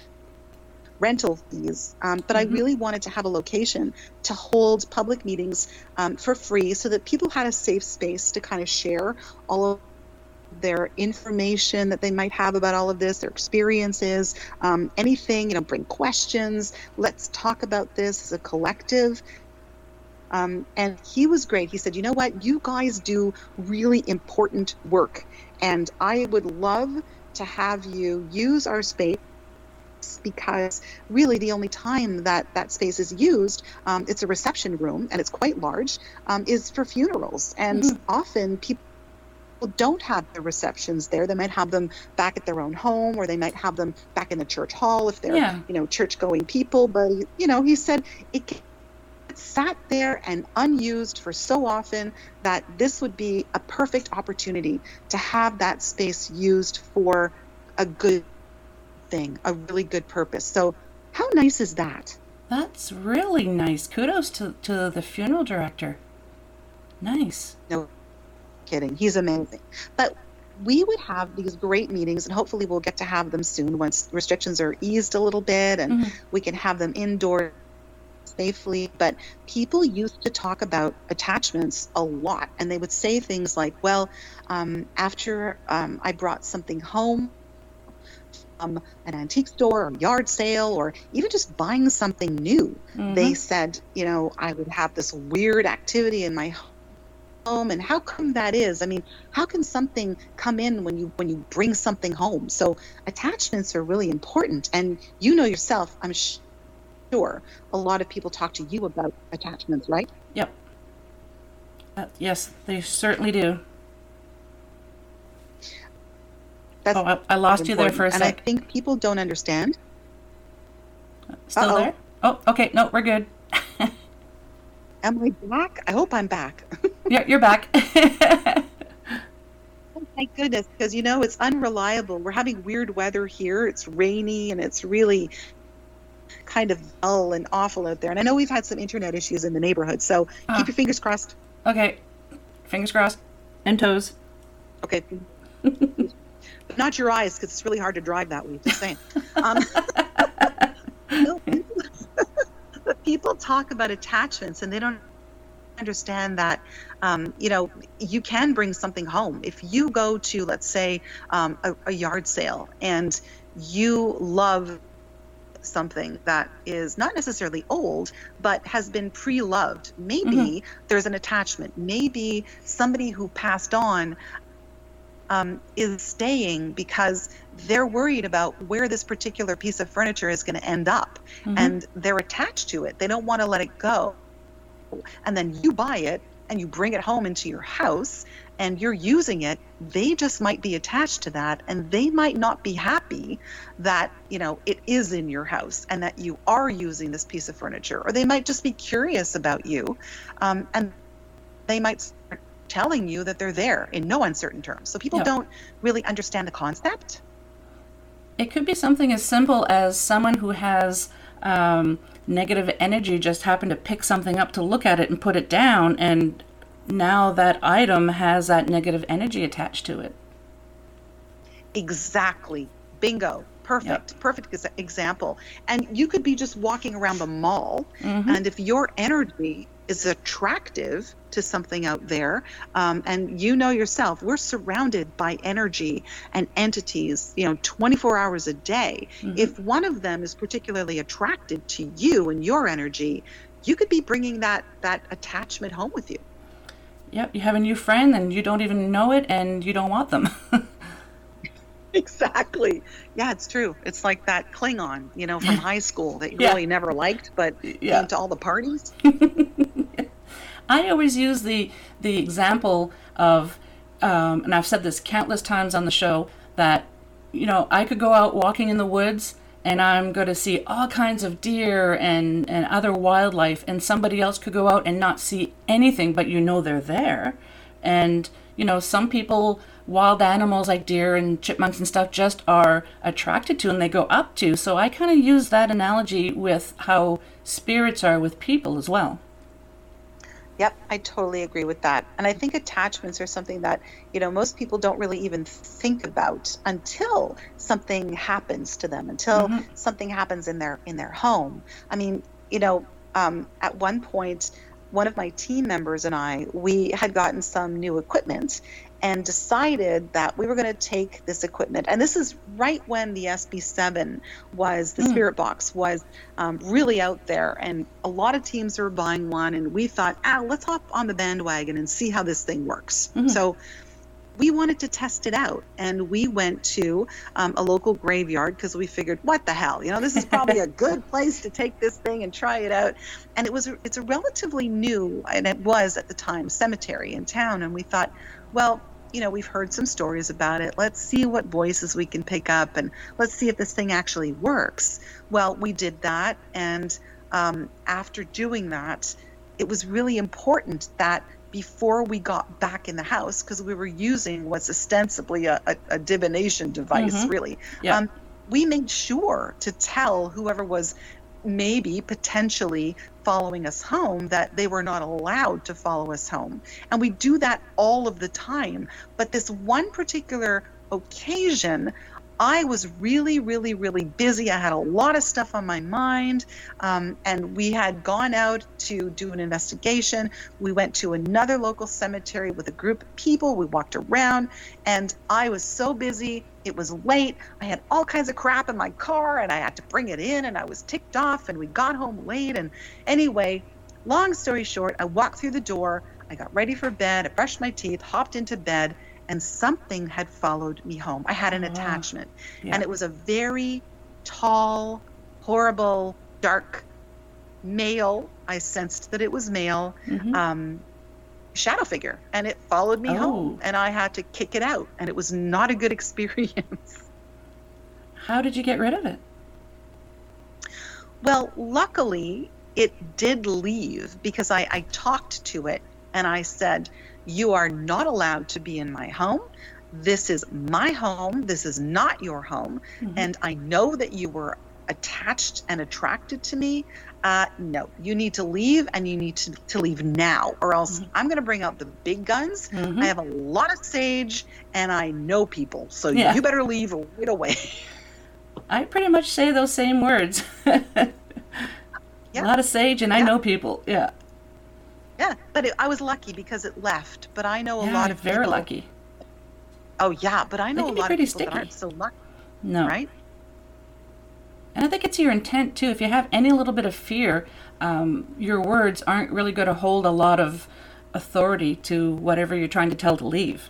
rental fees. Um, but Mhm. I really wanted to have a location to hold public meetings um, for free so that people had a safe space to kind of share all of their information that they might have about all of this, their experiences, um, anything, you know, bring questions. Let's talk about this as a collective. Um, and he was great. He said, you know what? You guys do really important work. And I would love to have you use our space because really the only time that that space is used, um, it's a reception room and it's quite large, um, is for funerals. And Mhm. often people don't have the receptions there. They might have them back at their own home or they might have them back in the church hall if they're, Yeah. you know, church going people. But, you know, he said it sat there and unused for so often that this would be a perfect opportunity to have that space used for a good thing, a really good purpose. So, how nice is that? That's really nice. Kudos to, to the funeral director. Nice. No kidding. He's amazing. But we would have these great meetings, and hopefully, we'll get to have them soon once restrictions are eased a little bit and Mhm. we can have them indoors safely. But people used to talk about attachments a lot, and they would say things like, Well, um, after um, I brought something home, an antique store or yard sale or even just buying something new they Mhm. said, you know, I would have this weird activity in my home and how come that is? I mean, how can something come in when you when you bring something home? So attachments are really important and you know yourself, I'm sh- sure a lot of people talk to you about attachments, right? Yep. Uh, yes, they certainly do. That's Oh, I, I lost you there for a important. And I think people don't understand. Still Uh-oh. there? Oh, okay. No, we're good. Am I back? I hope I'm back. Yeah, you're back. Oh, Thank goodness, because you know it's unreliable. We're having weird weather here. It's rainy and it's really kind of dull and awful out there. And I know we've had some internet issues in the neighborhood, so Ah. keep your fingers crossed. okay. Fingers crossed. And toes. Okay. But not your eyes, because it's really hard to drive that way. Just saying. Um, people- but people talk about attachments and they don't understand that um, you know you can bring something home if you go to let's say um, a, a yard sale and you love something that is not necessarily old, but has been pre loved. Maybe mm-hmm. there's an attachment. Maybe somebody who passed on um, is staying because they're worried about where this particular piece of furniture is going to end up mm-hmm. and they're attached to it. They don't want to let it go. And then you buy it and you bring it home into your house and you're using it, they just might be attached to that and they might not be happy that, you know, it is in your house and that you are using this piece of furniture. Or they might just be curious about you um, and they might telling you that they're there in no uncertain terms. So people don't really understand the concept. It could be something as simple as someone who has um, negative energy just happened to pick something up to look at it and put it down, and now that item has that negative energy attached to it. Exactly. Bingo. Perfect. Yep. Perfect example. And you could be just walking around the mall, mm-hmm. and if your energy is attractive to something out there, um, and you know yourself, we're surrounded by energy and entities, you know, 24 hours a day. Mm-hmm. If one of them is particularly attracted to you and your energy, you could be bringing that that attachment home with you. Yep, you have a new friend and you don't even know it, and you don't want them. exactly. Yeah, it's true. It's like that Klingon, you know, from high school that you yeah. really never liked, but yeah. came to all the parties. I always use the the example of, um, and I've said this countless times on the show that, you know, I could go out walking in the woods and I'm going to see all kinds of deer and, and other wildlife, and somebody else could go out and not see anything, but you know they're there. And, you know, some people wild animals like deer and chipmunks and stuff just are attracted to and they go up to. So I kind of use that analogy with how spirits are with people as well. Yep, I totally agree with that. And I think attachments are something that, you know, most people don't really even think about until something happens to them, until mm-hmm. something happens in their in their home. I mean, you know, um, at one point one of my team members and I, we had gotten some new equipment and decided that we were going to take this equipment. And this is right when the SB7 was, the mm. Spirit Box was um, really out there. And a lot of teams were buying one. And we thought, ah, let's hop on the bandwagon and see how this thing works. Mm-hmm. So we wanted to test it out and we went to um, a local graveyard because we figured what the hell you know this is probably a good place to take this thing and try it out and it was it's a relatively new and it was at the time cemetery in town and we thought well, you know, we've heard some stories about it. Let's see what voices we can pick up and let's see if this thing actually works. Well, we did that. And um, after doing that, it was really important that before we got back in the house, because we were using what's ostensibly a, a, a divination device, mm-hmm. really, yeah. um, we made sure to tell whoever was maybe potentially following us home that they were not allowed to follow us home. And we do that all of the time. But this one particular occasion, I was really, really, really busy. I had a lot of stuff on my mind. Um, and we had gone out to do an investigation. We went to another local cemetery with a group of people. We walked around, and I was so busy. It was late. I had all kinds of crap in my car, and I had to bring it in, and I was ticked off, and we got home late. And anyway, long story short, I walked through the door. I got ready for bed. I brushed my teeth, hopped into bed and something had followed me home. I had an oh, attachment, yeah. and it was a very tall, horrible, dark male. I sensed that it was male. Mm-hmm. Um, shadow figure and it followed me oh. home and I had to kick it out and it was not a good experience. How did you get rid of it? Well, luckily it did leave because I, I talked to it and I said, you are not allowed to be in my home. This is my home. This is not your home. Mm-hmm. And I know that you were attached and attracted to me. Uh, no, you need to leave and you need to, to leave now, or else mm-hmm. I'm going to bring out the big guns. Mm-hmm. I have a lot of sage and I know people. So yeah. you better leave right away. I pretty much say those same words. yeah. A lot of sage and yeah. I know people. Yeah. Yeah, but it, I was lucky because it left. But I know a yeah, lot of very people, lucky. Oh yeah, but I know a lot of people sticky. that aren't so lucky. No, right? And I think it's your intent too. If you have any little bit of fear, um, your words aren't really going to hold a lot of authority to whatever you're trying to tell to leave.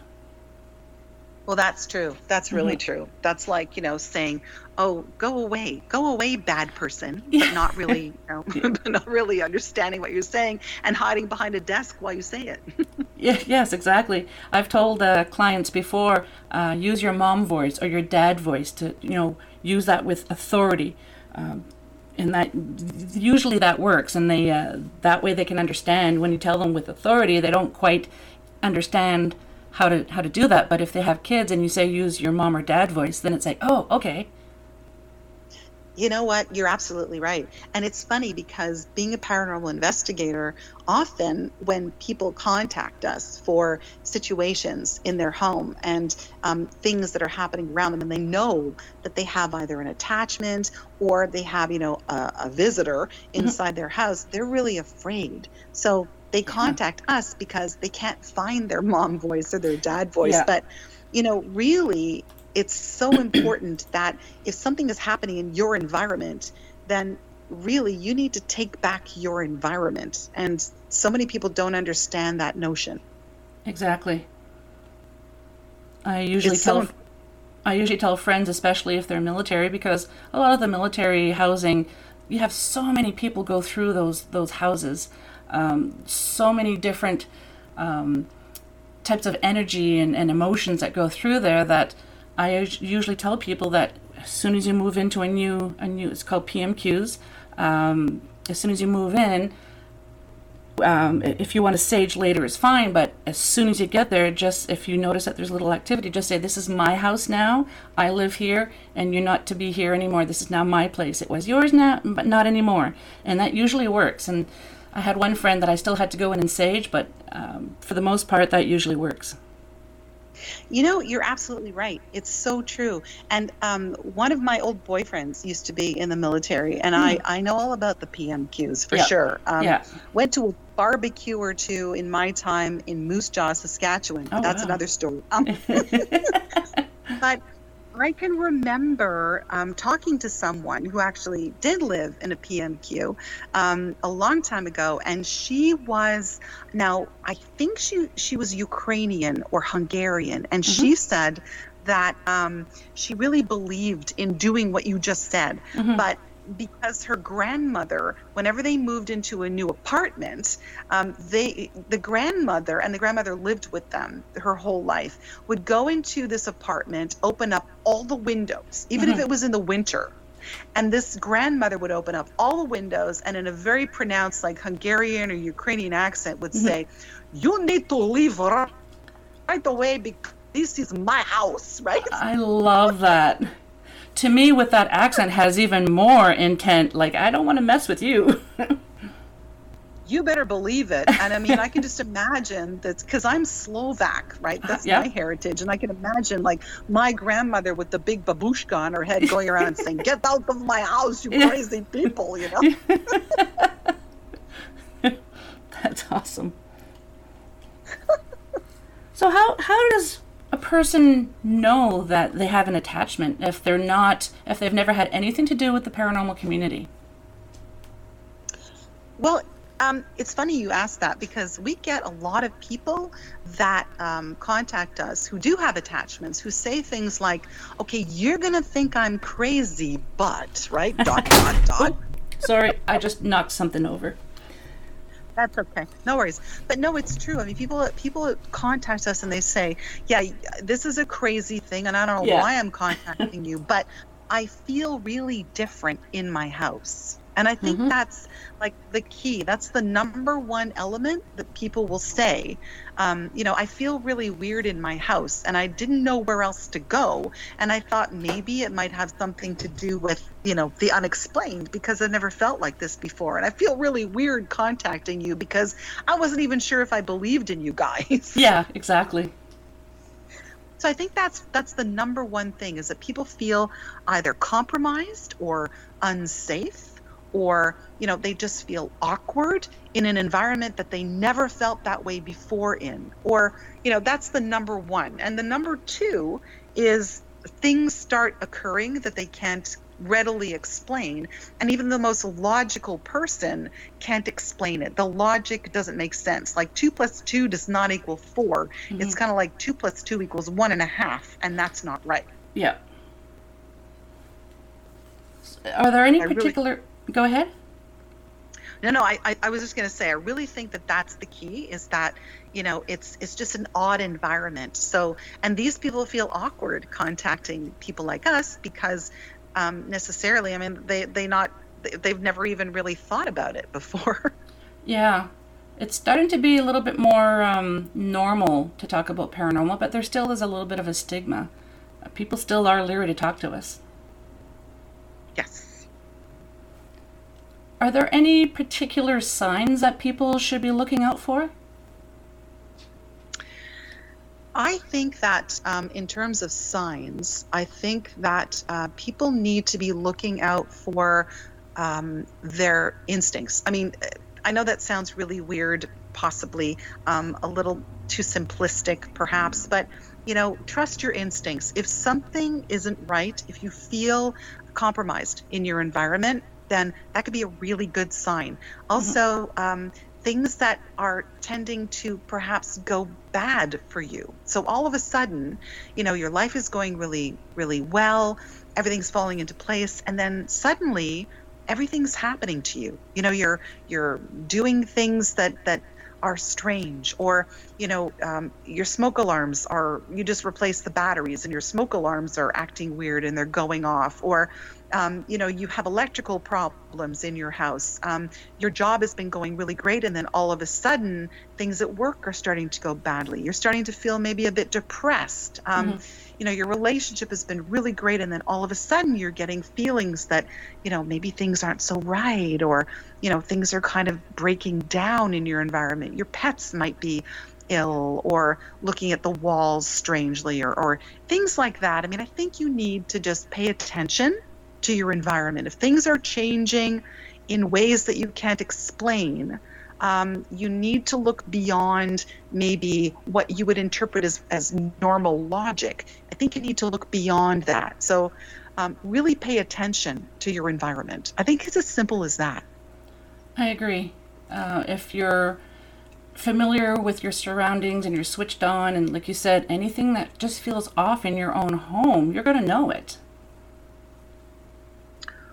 Well, that's true. That's really mm-hmm. true. That's like, you know, saying, "Oh, go away. Go away, bad person." But not really, you know, not really understanding what you're saying and hiding behind a desk while you say it. yeah, yes, exactly. I've told uh, clients before, uh, use your mom voice or your dad voice to, you know, use that with authority. Um, and that usually that works and they uh, that way they can understand when you tell them with authority they don't quite understand how to how to do that. But if they have kids and you say use your mom or dad voice, then it's like, oh, okay. You know what? You're absolutely right. And it's funny because being a paranormal investigator, often when people contact us for situations in their home and um, things that are happening around them, and they know that they have either an attachment or they have, you know, a, a visitor mm-hmm. inside mm-hmm. their house, they're really afraid. So they contact yeah. us because they can't find their mom voice or their dad voice. Yeah. But, you know, really, it's so important that if something is happening in your environment, then really you need to take back your environment. And so many people don't understand that notion. Exactly. I usually it's tell. So I usually tell friends, especially if they're military, because a lot of the military housing, you have so many people go through those those houses um, so many different um, types of energy and, and emotions that go through there that I usually tell people that as soon as you move into a new, a new it's called PMQs, um, as soon as you move in, um, if you want to sage later is fine, but as soon as you get there, just if you notice that there's a little activity, just say, This is my house now. I live here, and you're not to be here anymore. This is now my place. It was yours now, but not anymore. And that usually works. And I had one friend that I still had to go in and sage, but um, for the most part, that usually works. You know, you're absolutely right. It's so true. And um, one of my old boyfriends used to be in the military, and mm. I, hmm. I know all about the PMQs for sure. Um, yeah. Went to a barbecue or two in my time in Moose Jaw, Saskatchewan. Oh, That's wow. another story. Um, but I can remember um, talking to someone who actually did live in a PMQ um, a long time ago, and she was now I think she she was Ukrainian or Hungarian, and mm-hmm. she said that um, she really believed in doing what you just said, mm-hmm. but because her grandmother, whenever they moved into a new apartment, um, they the grandmother and the grandmother lived with them her whole life would go into this apartment, open up all the windows, even mm-hmm. if it was in the winter. And this grandmother would open up all the windows and in a very pronounced like Hungarian or Ukrainian accent would mm-hmm. say, "You need to leave right away because this is my house." Right? I love that to me with that accent has even more intent like i don't want to mess with you. You better believe it. And i mean i can just imagine that because i'm slovak right? That's yeah. my heritage. And i can imagine like my grandmother with the big babushka on her head going around and saying get out of my house you crazy people you know? That's awesome. So how how does a person know that they have an attachment if they're not if they've never had anything to do with the paranormal community? Well um, it's funny you ask that because we get a lot of people that um, contact us who do have attachments who say things like okay you're gonna think i'm crazy but right? Dot dot dot. Sorry i just knocked something over that's okay. No worries. But no, it's true. I mean, people people contact us and they say, "Yeah, this is a crazy thing, and I don't know yeah. why I'm contacting you, but I feel really different in my house." And I think mm-hmm. that's like the key. That's the number one element that people will say. Um, you know, I feel really weird in my house and I didn't know where else to go. And I thought maybe it might have something to do with, you know, the unexplained because I never felt like this before. And I feel really weird contacting you because I wasn't even sure if I believed in you guys. Yeah, exactly. So I think that's that's the number one thing is that people feel either compromised or unsafe or you know they just feel awkward in an environment that they never felt that way before in or you know that's the number one and the number two is things start occurring that they can't readily explain. And even the most logical person can't explain it. The logic doesn't make sense. Like two plus two does not equal 4 mm-hmm. It's kind of like two plus two equals one and a half, and that's not right. Yeah. Are there any I particular? Really... Go ahead. No, no. I, I, I was just going to say. I really think that that's the key. Is that you know it's it's just an odd environment. So and these people feel awkward contacting people like us because um, necessarily. I mean, they they not they've never even really thought about it before. Yeah, it's starting to be a little bit more um, normal to talk about paranormal, but there still is a little bit of a stigma. People still are leery to talk to us. Yes. Are there any particular signs that people should be looking out for? I think that um, in terms of signs, I think that uh, people need to be looking out for um, their instincts. I mean, I know that sounds really weird, possibly um, a little too simplistic, perhaps, but you know, trust your instincts. If something isn't right, if you feel compromised in your environment, then that could be a really good sign. Mm-hmm. Also, um, things that are tending to perhaps go bad for you. So all of a sudden, you know, your life is going really, really well, everything's falling into place, and then suddenly everything's happening to you. You know, you're you're doing things that that are strange or you know um, your smoke alarms are you just replace the batteries and your smoke alarms are acting weird and they're going off or um, you know, you have electrical problems in your house. Um, your job has been going really great, and then all of a sudden, things at work are starting to go badly. You're starting to feel maybe a bit depressed. Um, mm-hmm. You know, your relationship has been really great, and then all of a sudden, you're getting feelings that, you know, maybe things aren't so right, or, you know, things are kind of breaking down in your environment. Your pets might be ill or looking at the walls strangely or, or things like that. I mean, I think you need to just pay attention to your environment. If things are changing in ways that you can't explain, um, you need to look beyond maybe what you would interpret as, as normal logic. I think you need to look beyond that. So, um, really pay attention to your environment. I think it's as simple as that. I agree. Uh, if you're familiar with your surroundings and you're switched on, and like you said, anything that just feels off in your own home, you're going to know it.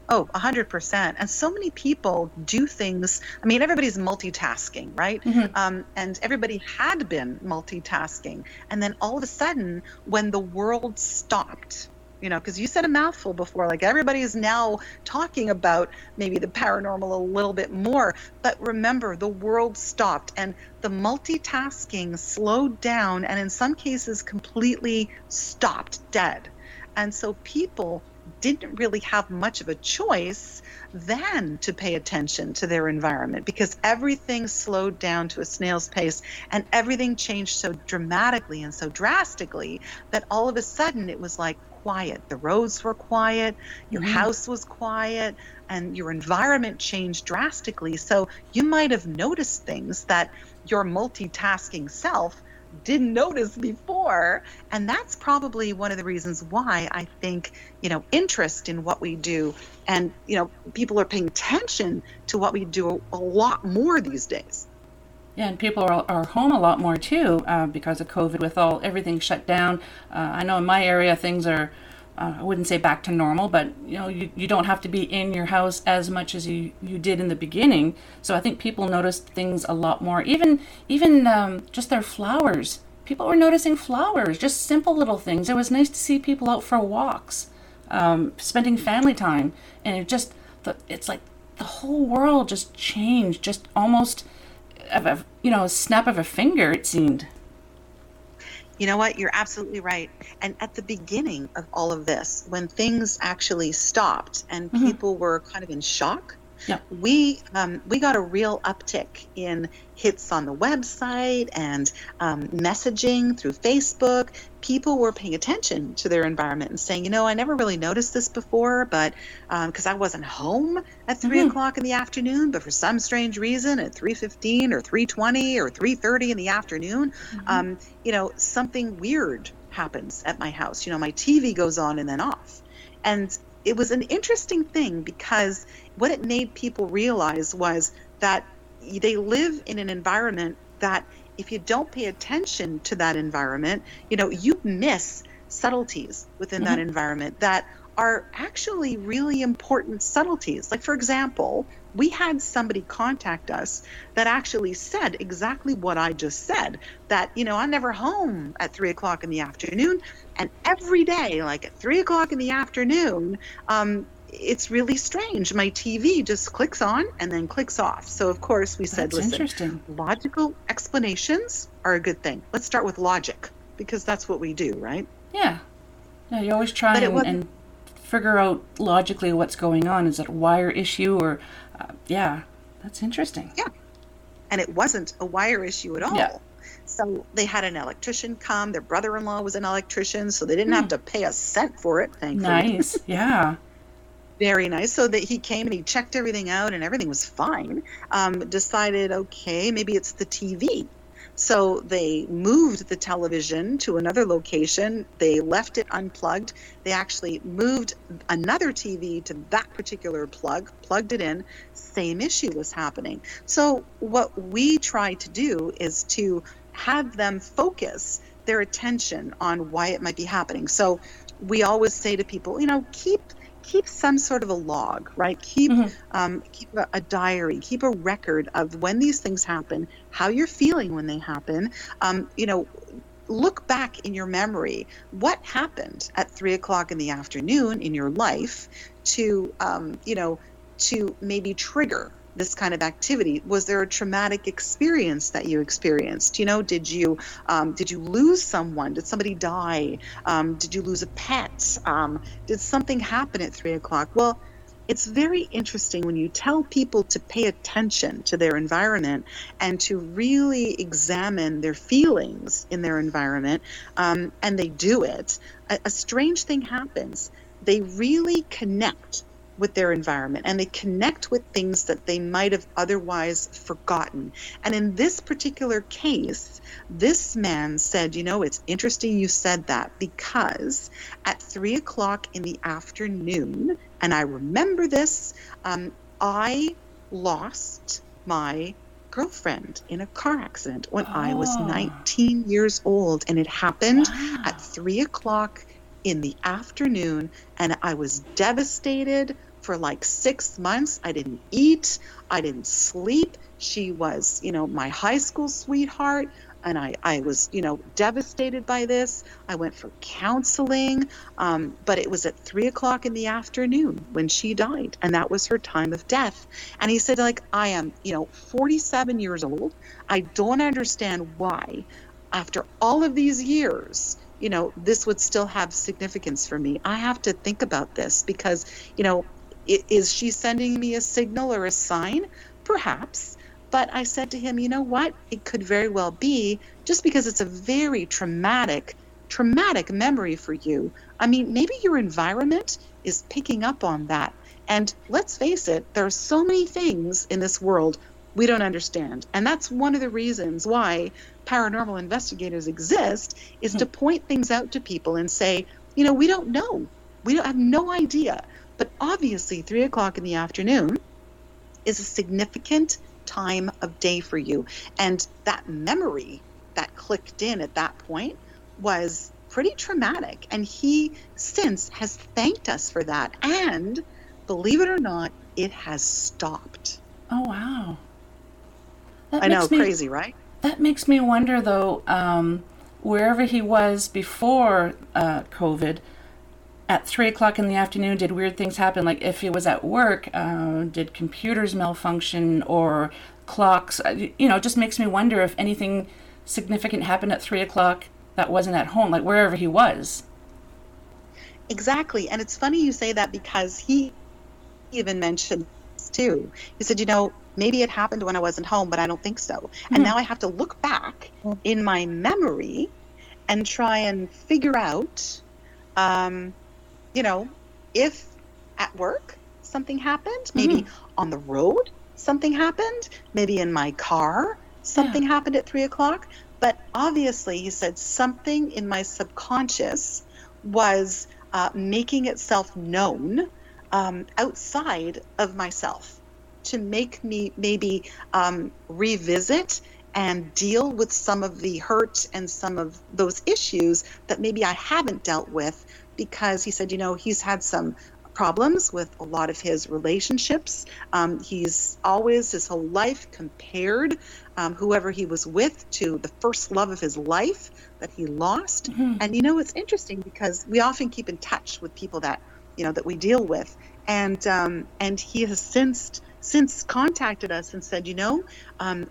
Oh, 100%. And so many people do things. I mean, everybody's multitasking, right? Mm-hmm. Um, and everybody had been multitasking. And then all of a sudden, when the world stopped, you know, because you said a mouthful before, like everybody is now talking about maybe the paranormal a little bit more. But remember, the world stopped and the multitasking slowed down and in some cases completely stopped dead. And so people didn't really have much of a choice than to pay attention to their environment because everything slowed down to a snail's pace and everything changed so dramatically and so drastically that all of a sudden it was like quiet. The roads were quiet, your mm-hmm. house was quiet, and your environment changed drastically. So you might have noticed things that your multitasking self didn't notice before. And that's probably one of the reasons why I think, you know, interest in what we do and, you know, people are paying attention to what we do a lot more these days. Yeah, and people are, are home a lot more too uh, because of COVID with all everything shut down. Uh, I know in my area things are uh, I wouldn't say back to normal, but you know, you, you don't have to be in your house as much as you, you did in the beginning. So I think people noticed things a lot more. Even even um, just their flowers. People were noticing flowers, just simple little things. It was nice to see people out for walks, um, spending family time, and it just it's like the whole world just changed, just almost of a you know a snap of a finger. It seemed. You know what? You're absolutely right. And at the beginning of all of this, when things actually stopped and mm-hmm. people were kind of in shock, yeah. we um, we got a real uptick in hits on the website and um, messaging through Facebook. People were paying attention to their environment and saying, you know, I never really noticed this before, but because um, I wasn't home at 3 mm-hmm. o'clock in the afternoon, but for some strange reason at 3.15 or 3.20 or 3.30 in the afternoon, mm-hmm. Um, you know, something weird happens at my house. You know, my TV goes on and then off And it was an interesting thing because what it made people realize was that they live in an environment that if you don't pay attention to that environment, you know, you miss subtleties within mm-hmm. that environment that are actually really important subtleties. Like, for example, we had somebody contact us that actually said exactly what I just said that, you know, I'm never home at three o'clock in the afternoon. And every day, like at three o'clock in the afternoon, um, it's really strange. My TV just clicks on and then clicks off. So, of course, we said, that's listen, logical explanations are a good thing. Let's start with logic because that's what we do, right? Yeah. Yeah, you always try and, and, figure out logically what's going on. Is it a wire issue or, uh, yeah, that's interesting. Yeah. And it wasn't a wire issue at all. Yeah. So they had an electrician come. Their brother in law was an electrician, so they didn't mm. have to pay a cent for it, thankfully. Nice. Yeah. Very nice. So that he came and he checked everything out and everything was fine. Um, decided, okay, maybe it's the TV. So they moved the television to another location. They left it unplugged. They actually moved another TV to that particular plug, plugged it in. Same issue was happening. So, what we try to do is to have them focus their attention on why it might be happening. So, we always say to people, you know, keep keep some sort of a log, right? Keep mm-hmm. um, keep a, a, diary, keep a record of when these things happen, how you're feeling when they happen. Um, you know, look back in your memory what happened at three o'clock in the afternoon in your life to um, you know to maybe trigger this kind of activity? Was there a traumatic experience that you experienced? You know did you um, did you lose someone? Did somebody die? Um, did you lose a pet? Um, did something happen at three o'clock? Well it's very interesting when you tell people to pay attention to their environment and to really examine their feelings in their environment um, and they do it. A, a strange thing happens. They really connect with their environment and they connect with things that they might have otherwise forgotten. And in this particular case, this man said, You know, it's interesting you said that because at three o'clock in the afternoon, and I remember this, um, I lost my girlfriend in a car accident when oh. I was ah. 19 years old. And it happened wow. at three o'clock in the afternoon and I was devastated for like six months. I didn't eat, I didn't sleep. She was, you know, my high school sweetheart. And I, I was, you know, devastated by this. I went for counseling, um, but it was at three o'clock in the afternoon when she died, and that was her time of death. And he said, like, I am, you know, 47 years old. I don't understand why, after all of these years, you know, this would still have significance for me. I have to think about this because, you know, is she sending me a signal or a sign? Perhaps. But I said to him, you know what? It could very well be just because it's a very traumatic, traumatic memory for you. I mean, maybe your environment is picking up on that. And let's face it, there are so many things in this world we don't understand. And that's one of the reasons why paranormal investigators exist is to hmm. point things out to people and say, you know, we don't know. We don't have no idea. But obviously, three o'clock in the afternoon is a significant time of day for you. And that memory that clicked in at that point was pretty traumatic. And he since has thanked us for that. And believe it or not, it has stopped. Oh, wow. That I know, me, crazy, right? That makes me wonder, though, um, wherever he was before uh, COVID, at three o'clock in the afternoon, did weird things happen? Like if he was at work, uh, did computers malfunction or clocks? Uh, you know, just makes me wonder if anything significant happened at three o'clock that wasn't at home, like wherever he was. Exactly. And it's funny you say that because he even mentioned too. He said, you know, maybe it happened when I wasn't home, but I don't think so. Mm-hmm. And now I have to look back in my memory and try and figure out um, you know, if at work something happened, maybe mm-hmm. on the road something happened, maybe in my car something yeah. happened at three o'clock. But obviously, he said something in my subconscious was uh, making itself known um, outside of myself to make me maybe um, revisit and deal with some of the hurt and some of those issues that maybe I haven't dealt with because he said, you know, he's had some problems with a lot of his relationships. Um, he's always, his whole life, compared um, whoever he was with to the first love of his life that he lost. Mm-hmm. And you know, it's interesting because we often keep in touch with people that you know that we deal with, and um, and he has since since contacted us and said, you know, um,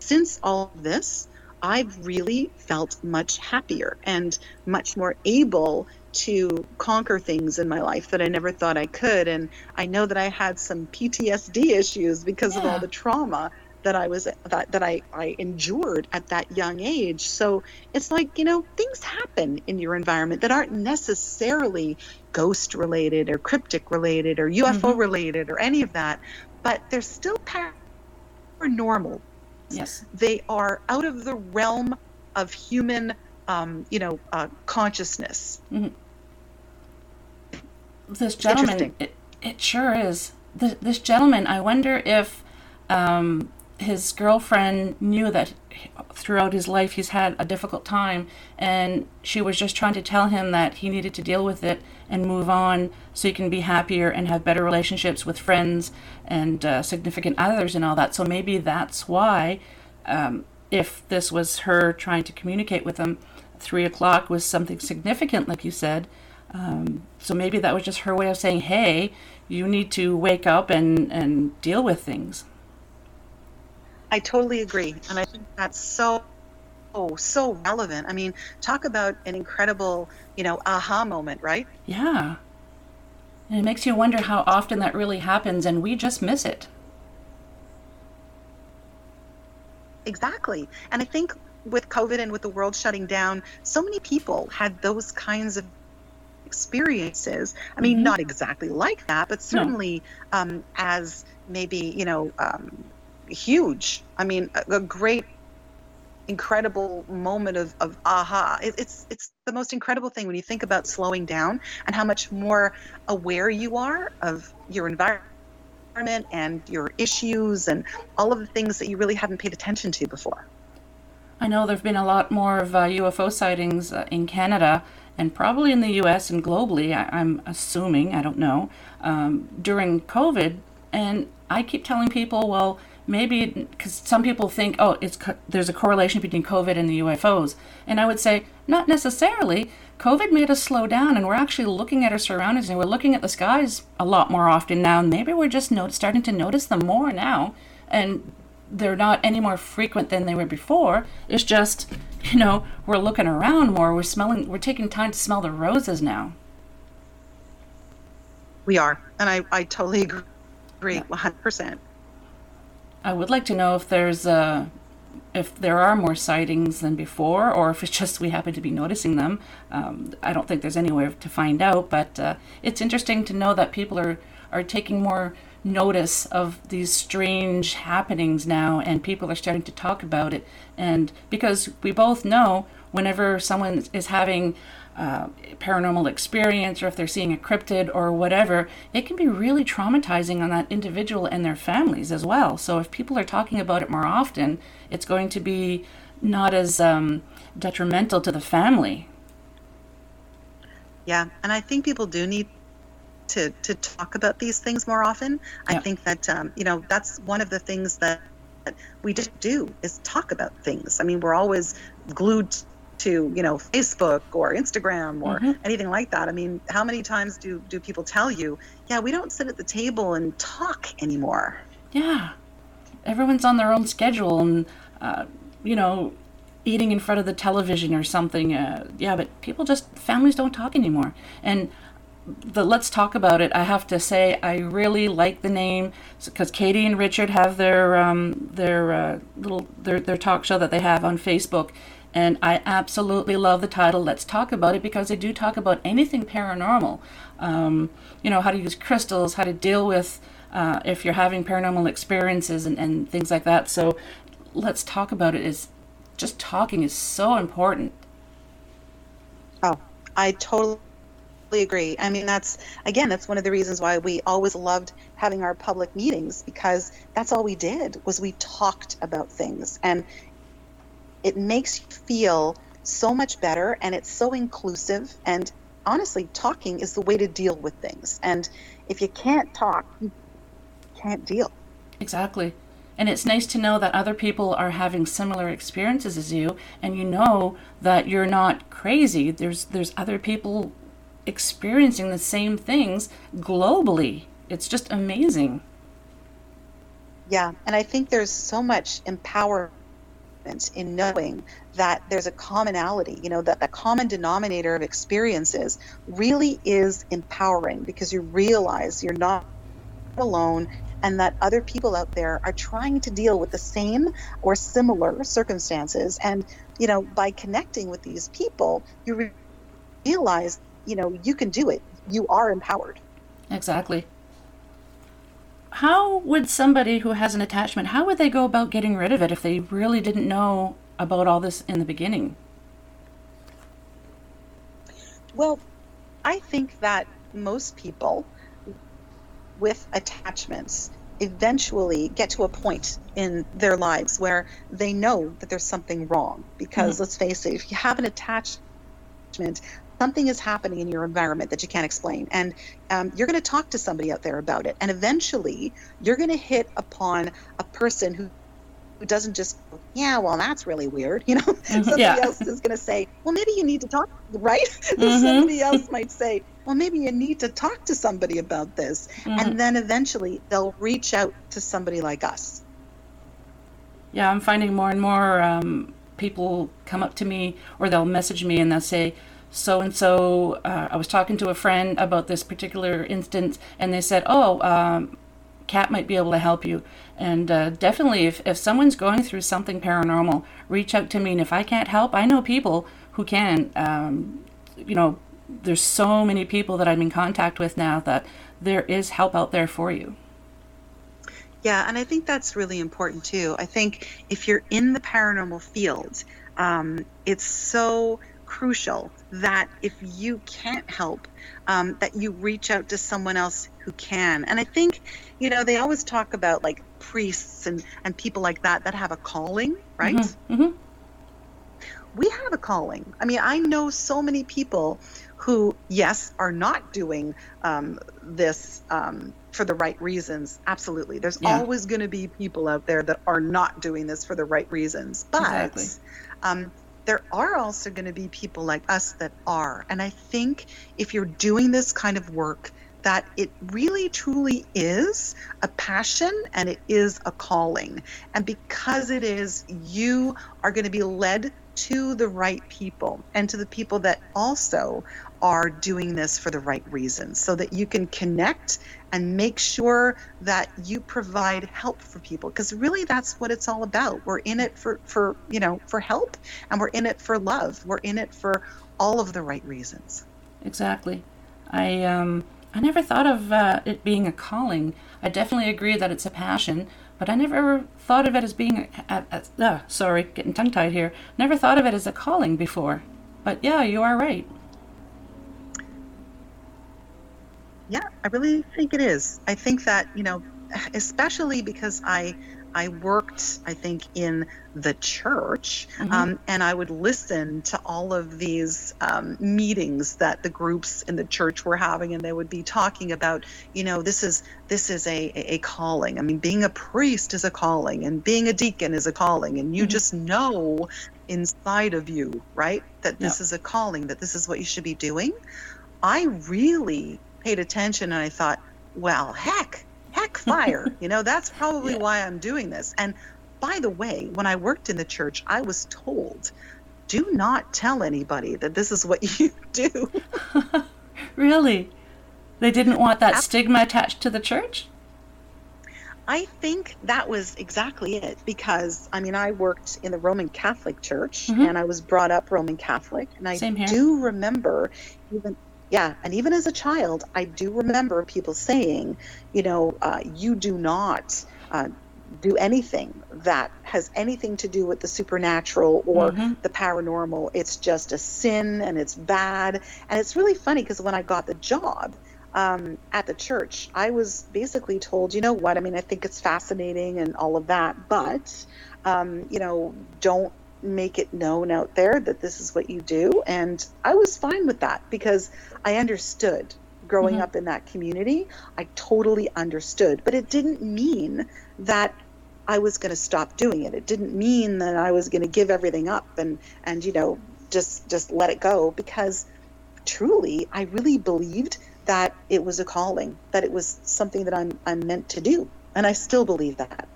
since all of this, I've really felt much happier and much more able to conquer things in my life that I never thought I could. And I know that I had some PTSD issues because yeah. of all the trauma that I was that, that I, I endured at that young age. So it's like, you know, things happen in your environment that aren't necessarily ghost related or cryptid related or UFO mm-hmm. related or any of that, but they're still paranormal. Yes. They are out of the realm of human um, you know, uh, consciousness. Mm-hmm. This gentleman, it, it sure is. This, this gentleman, I wonder if um, his girlfriend knew that throughout his life he's had a difficult time, and she was just trying to tell him that he needed to deal with it and move on so he can be happier and have better relationships with friends and uh, significant others and all that. So maybe that's why, um, if this was her trying to communicate with him, three o'clock was something significant, like you said. Um, so maybe that was just her way of saying, hey, you need to wake up and, and deal with things. I totally agree. And I think that's so, oh, so relevant. I mean, talk about an incredible, you know, aha moment, right? Yeah. And it makes you wonder how often that really happens and we just miss it. Exactly. And I think with COVID and with the world shutting down, so many people had those kinds of experiences. I mean, mm-hmm. not exactly like that, but certainly no. um, as maybe, you know, um, huge. I mean, a, a, great, incredible moment of, of aha. It, it's, it's the most incredible thing when you think about slowing down and how much more aware you are of your environment and your issues and all of the things that you really haven't paid attention to before. I know there have been a lot more of uh, UFO sightings uh, in Canada and probably in the US and globally, I- am assuming, I don't know, um, during COVID. And I keep telling people, well, maybe because some people think, oh, it's co- there's a correlation between COVID and the UFOs. And I would say, not necessarily. COVID made us slow down, and we're actually looking at our surroundings and we're looking at the skies a lot more often now. And maybe we're just not- starting to notice them more now. And they're not any more frequent than they were before. It's just, you know, we're looking around more. We're smelling. We're taking time to smell the roses now. We are, and I, I totally agree, one hundred percent. I would like to know if there's a, if there are more sightings than before, or if it's just we happen to be noticing them. Um, I don't think there's any way to find out, but uh, it's interesting to know that people are are taking more notice of these strange happenings now, and people are starting to talk about it. And because we both know whenever someone is having uh, paranormal experience or if they're seeing a cryptid or whatever, it can be really traumatizing on that individual and their families as well. So if people are talking about it more often, it's going to be not as um, detrimental to the family. Yeah, and I think people do need to to talk about these things more often. Yeah. I think that um, you know that's one of the things that we just do is talk about things. I mean, we're always glued to you know Facebook or Instagram or mm-hmm. anything like that. I mean, how many times do do people tell you, yeah, we don't sit at the table and talk anymore? Yeah, everyone's on their own schedule and uh, you know eating in front of the television or something. Uh, yeah, but people just families don't talk anymore and the let's talk about it. I have to say I really like the name because Katie and Richard have their um, their uh, little their their talk show that they have on Facebook, and I absolutely love the title. Let's talk about it because they do talk about anything paranormal. Um, you know how to use crystals, how to deal with uh, if you're having paranormal experiences and, and things like that. So let's talk about it. Is just talking is so important. Oh, I totally agree. I mean, that's again, that's one of the reasons why we always loved having our public meetings because that's all we did was we talked about things, and it makes you feel so much better, and it's so inclusive. And honestly, talking is the way to deal with things. And if you can't talk, you can't deal. Exactly. And it's nice to know that other people are having similar experiences as you, and you know that you're not crazy. There's there's other people experiencing the same things globally. It's just amazing. Yeah, and I think there's so much empowerment in knowing that there's a commonality, you know, that the common denominator of experiences really is empowering because you realize you're not alone and that other people out there are trying to deal with the same or similar circumstances. And, you know, by connecting with these people, you re- realize, you know, you can do it. You are empowered. Exactly. How would somebody who has an attachment, how would they go about getting rid of it if they really didn't know about all this in the beginning? Well, I think that most people with attachments eventually get to a point in their lives where they know that there's something wrong. Because mm-hmm. let's face it, if you have an attachment, something is happening in your environment that you can't explain. And um, you're going to talk to somebody out there about it. And eventually, you're going to hit upon a person who who doesn't just yeah well that's really weird you know mm-hmm. somebody yeah. else is going to say well maybe you need to talk right mm-hmm. somebody else might say well maybe you need to talk to somebody about this mm-hmm. and then eventually they'll reach out to somebody like us yeah i'm finding more and more um, people come up to me or they'll message me and they'll say so and so i was talking to a friend about this particular instance and they said oh um, Kat might be able to help you. And uh, definitely, if, if someone's going through something paranormal, reach out to me. And if I can't help, I know people who can. Um, you know, there's so many people that I'm in contact with now that there is help out there for you. Yeah, and I think that's really important too. I think if you're in the paranormal field, um, it's so crucial that if you can't help, um, that you reach out to someone else who can. And I think, you know, they always talk about like priests and, and people like that that have a calling, right? Mm-hmm. Mm-hmm. We have a calling. I mean, I know so many people who, yes, are not doing um, this um, for the right reasons. Absolutely. There's yeah. always going to be people out there that are not doing this for the right reasons. But exactly. um, there are also going to be people like us that are. And I think if you're doing this kind of work, that it really truly is a passion and it is a calling. And because it is, you are going to be led to the right people and to the people that also are doing this for the right reasons so that you can connect and make sure that you provide help for people because really that's what it's all about we're in it for for you know for help and we're in it for love we're in it for all of the right reasons exactly i um i never thought of uh, it being a calling i definitely agree that it's a passion but I never thought of it as being a, a, a uh, sorry, getting tongue tied here. Never thought of it as a calling before. But yeah, you are right. Yeah, I really think it is. I think that, you know, especially because I I worked, I think, in the church, mm-hmm. um, and I would listen to all of these um, meetings that the groups in the church were having, and they would be talking about, you know, this is this is a a calling. I mean, being a priest is a calling, and being a deacon is a calling, and you mm-hmm. just know inside of you, right, that this is a calling, that this is what you should be doing. I really paid attention and I thought, well, heck, heck fire. you know, that's probably yeah. why I'm doing this. And by the way, when I worked in the church, I was told, do not tell anybody that this is what you do. really? They didn't want that stigma attached to the church? I think that was exactly it because I mean I worked in the Roman Catholic Church mm-hmm. and I was brought up Roman Catholic and I do remember even yeah, and even as a child, I do remember people saying, you know, uh, you do not uh, do anything that has anything to do with the supernatural or mm-hmm. the paranormal. It's just a sin and it's bad. And it's really funny because when I got the job um, at the church, I was basically told, you know what? I mean, I think it's fascinating and all of that, but um, you know, don't make it known out there that this is what you do. And I was fine with that because I understood growing mm-hmm. up in that community. I totally understood, but it didn't mean that I was going to stop doing it. It didn't mean that I was going to give everything up and and you know just just let it go because truly I really believed that it was a calling, that it was something that I'm I'm meant to do, and I still believe that.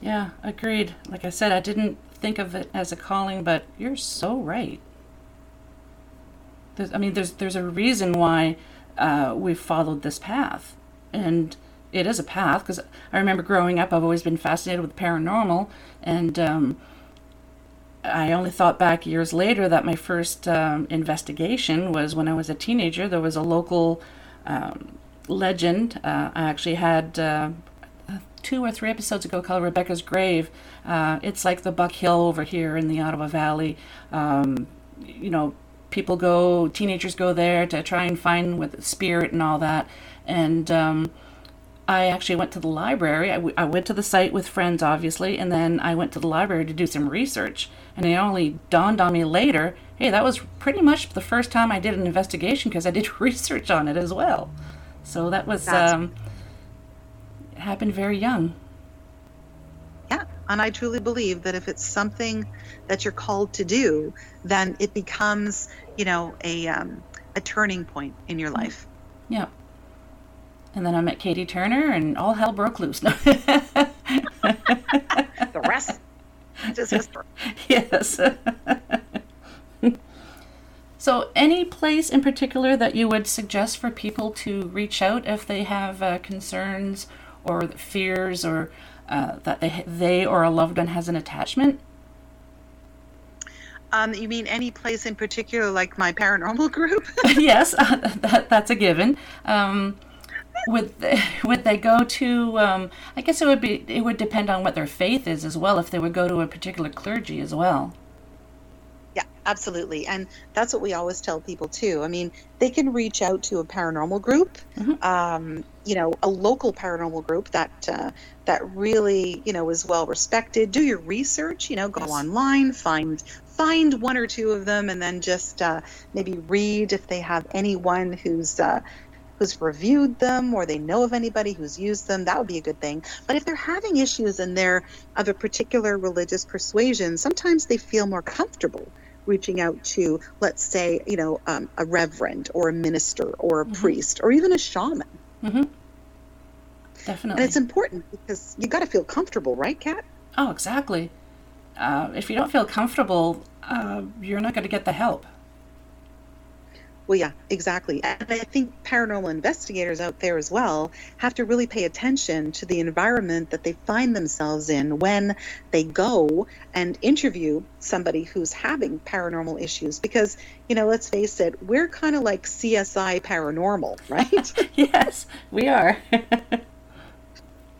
Yeah, agreed. Like I said, I didn't think of it as a calling, but you're so right. There's, I mean, there's there's a reason why uh, we've followed this path, and it is a path because I remember growing up, I've always been fascinated with paranormal, and um, I only thought back years later that my first um, investigation was when I was a teenager. There was a local um, legend. Uh, I actually had uh, two or three episodes ago called Rebecca's Grave. Uh, it's like the Buck Hill over here in the Ottawa Valley. Um, you know, people go, teenagers go there to try and find with spirit and all that. And um, I actually went to the library. I, w- I went to the site with friends, obviously, and then I went to the library to do some research. And it only dawned on me later hey, that was pretty much the first time I did an investigation because I did research on it as well. So that was um, happened very young. Yeah, and I truly believe that if it's something that you're called to do, then it becomes, you know, a um, a turning point in your life. Yeah. And then I met Katie Turner, and all hell broke loose. the rest. Yes. so, any place in particular that you would suggest for people to reach out if they have uh, concerns or fears or uh, that they they or a loved one has an attachment? Um, you mean any place in particular, like my paranormal group? yes, uh, that, that's a given. Um, would they, would they go to? Um, I guess it would be. It would depend on what their faith is as well. If they would go to a particular clergy as well. Absolutely. And that's what we always tell people too. I mean, they can reach out to a paranormal group, mm-hmm. um, you know, a local paranormal group that uh, that really, you know, is well respected. Do your research, you know, go yes. online, find find one or two of them, and then just uh, maybe read if they have anyone who's uh, who's reviewed them or they know of anybody who's used them, that would be a good thing. But if they're having issues and they're of a particular religious persuasion, sometimes they feel more comfortable reaching out to, let's say, you know, um, a reverend or a minister or a mm-hmm. priest or even a shaman. Mm-hmm. Definitely. And it's important because you got to feel comfortable, right, Kat? Oh, exactly. Uh, if you don't feel comfortable, uh, you're not going to get the help. Well, yeah, exactly. And I think paranormal investigators out there as well have to really pay attention to the environment that they find themselves in when they go and interview somebody who's having paranormal issues. Because, you know, let's face it, we're kind of like CSI paranormal, right? yes, we are.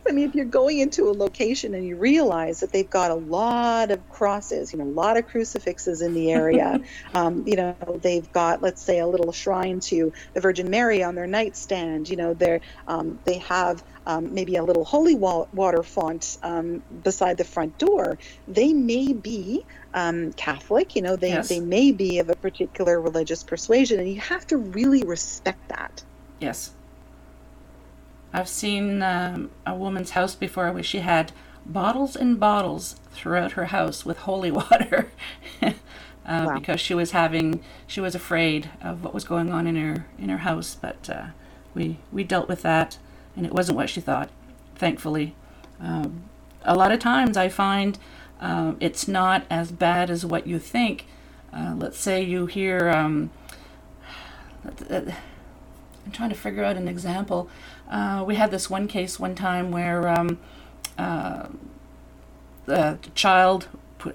I mean, if you're going into a location and you realize that they've got a lot of crosses, you know, a lot of crucifixes in the area, um, you know, they've got, let's say, a little shrine to the Virgin Mary on their nightstand. You know, they um, they have um, maybe a little holy water font um, beside the front door. They may be um, Catholic. You know, they yes. they may be of a particular religious persuasion, and you have to really respect that. Yes. I've seen um, a woman's house before where she had bottles and bottles throughout her house with holy water uh, wow. because she was having she was afraid of what was going on in her in her house. But uh, we we dealt with that, and it wasn't what she thought. Thankfully, um, a lot of times I find um, it's not as bad as what you think. Uh, let's say you hear. Um, I'm trying to figure out an example. Uh, we had this one case one time where um, uh, the child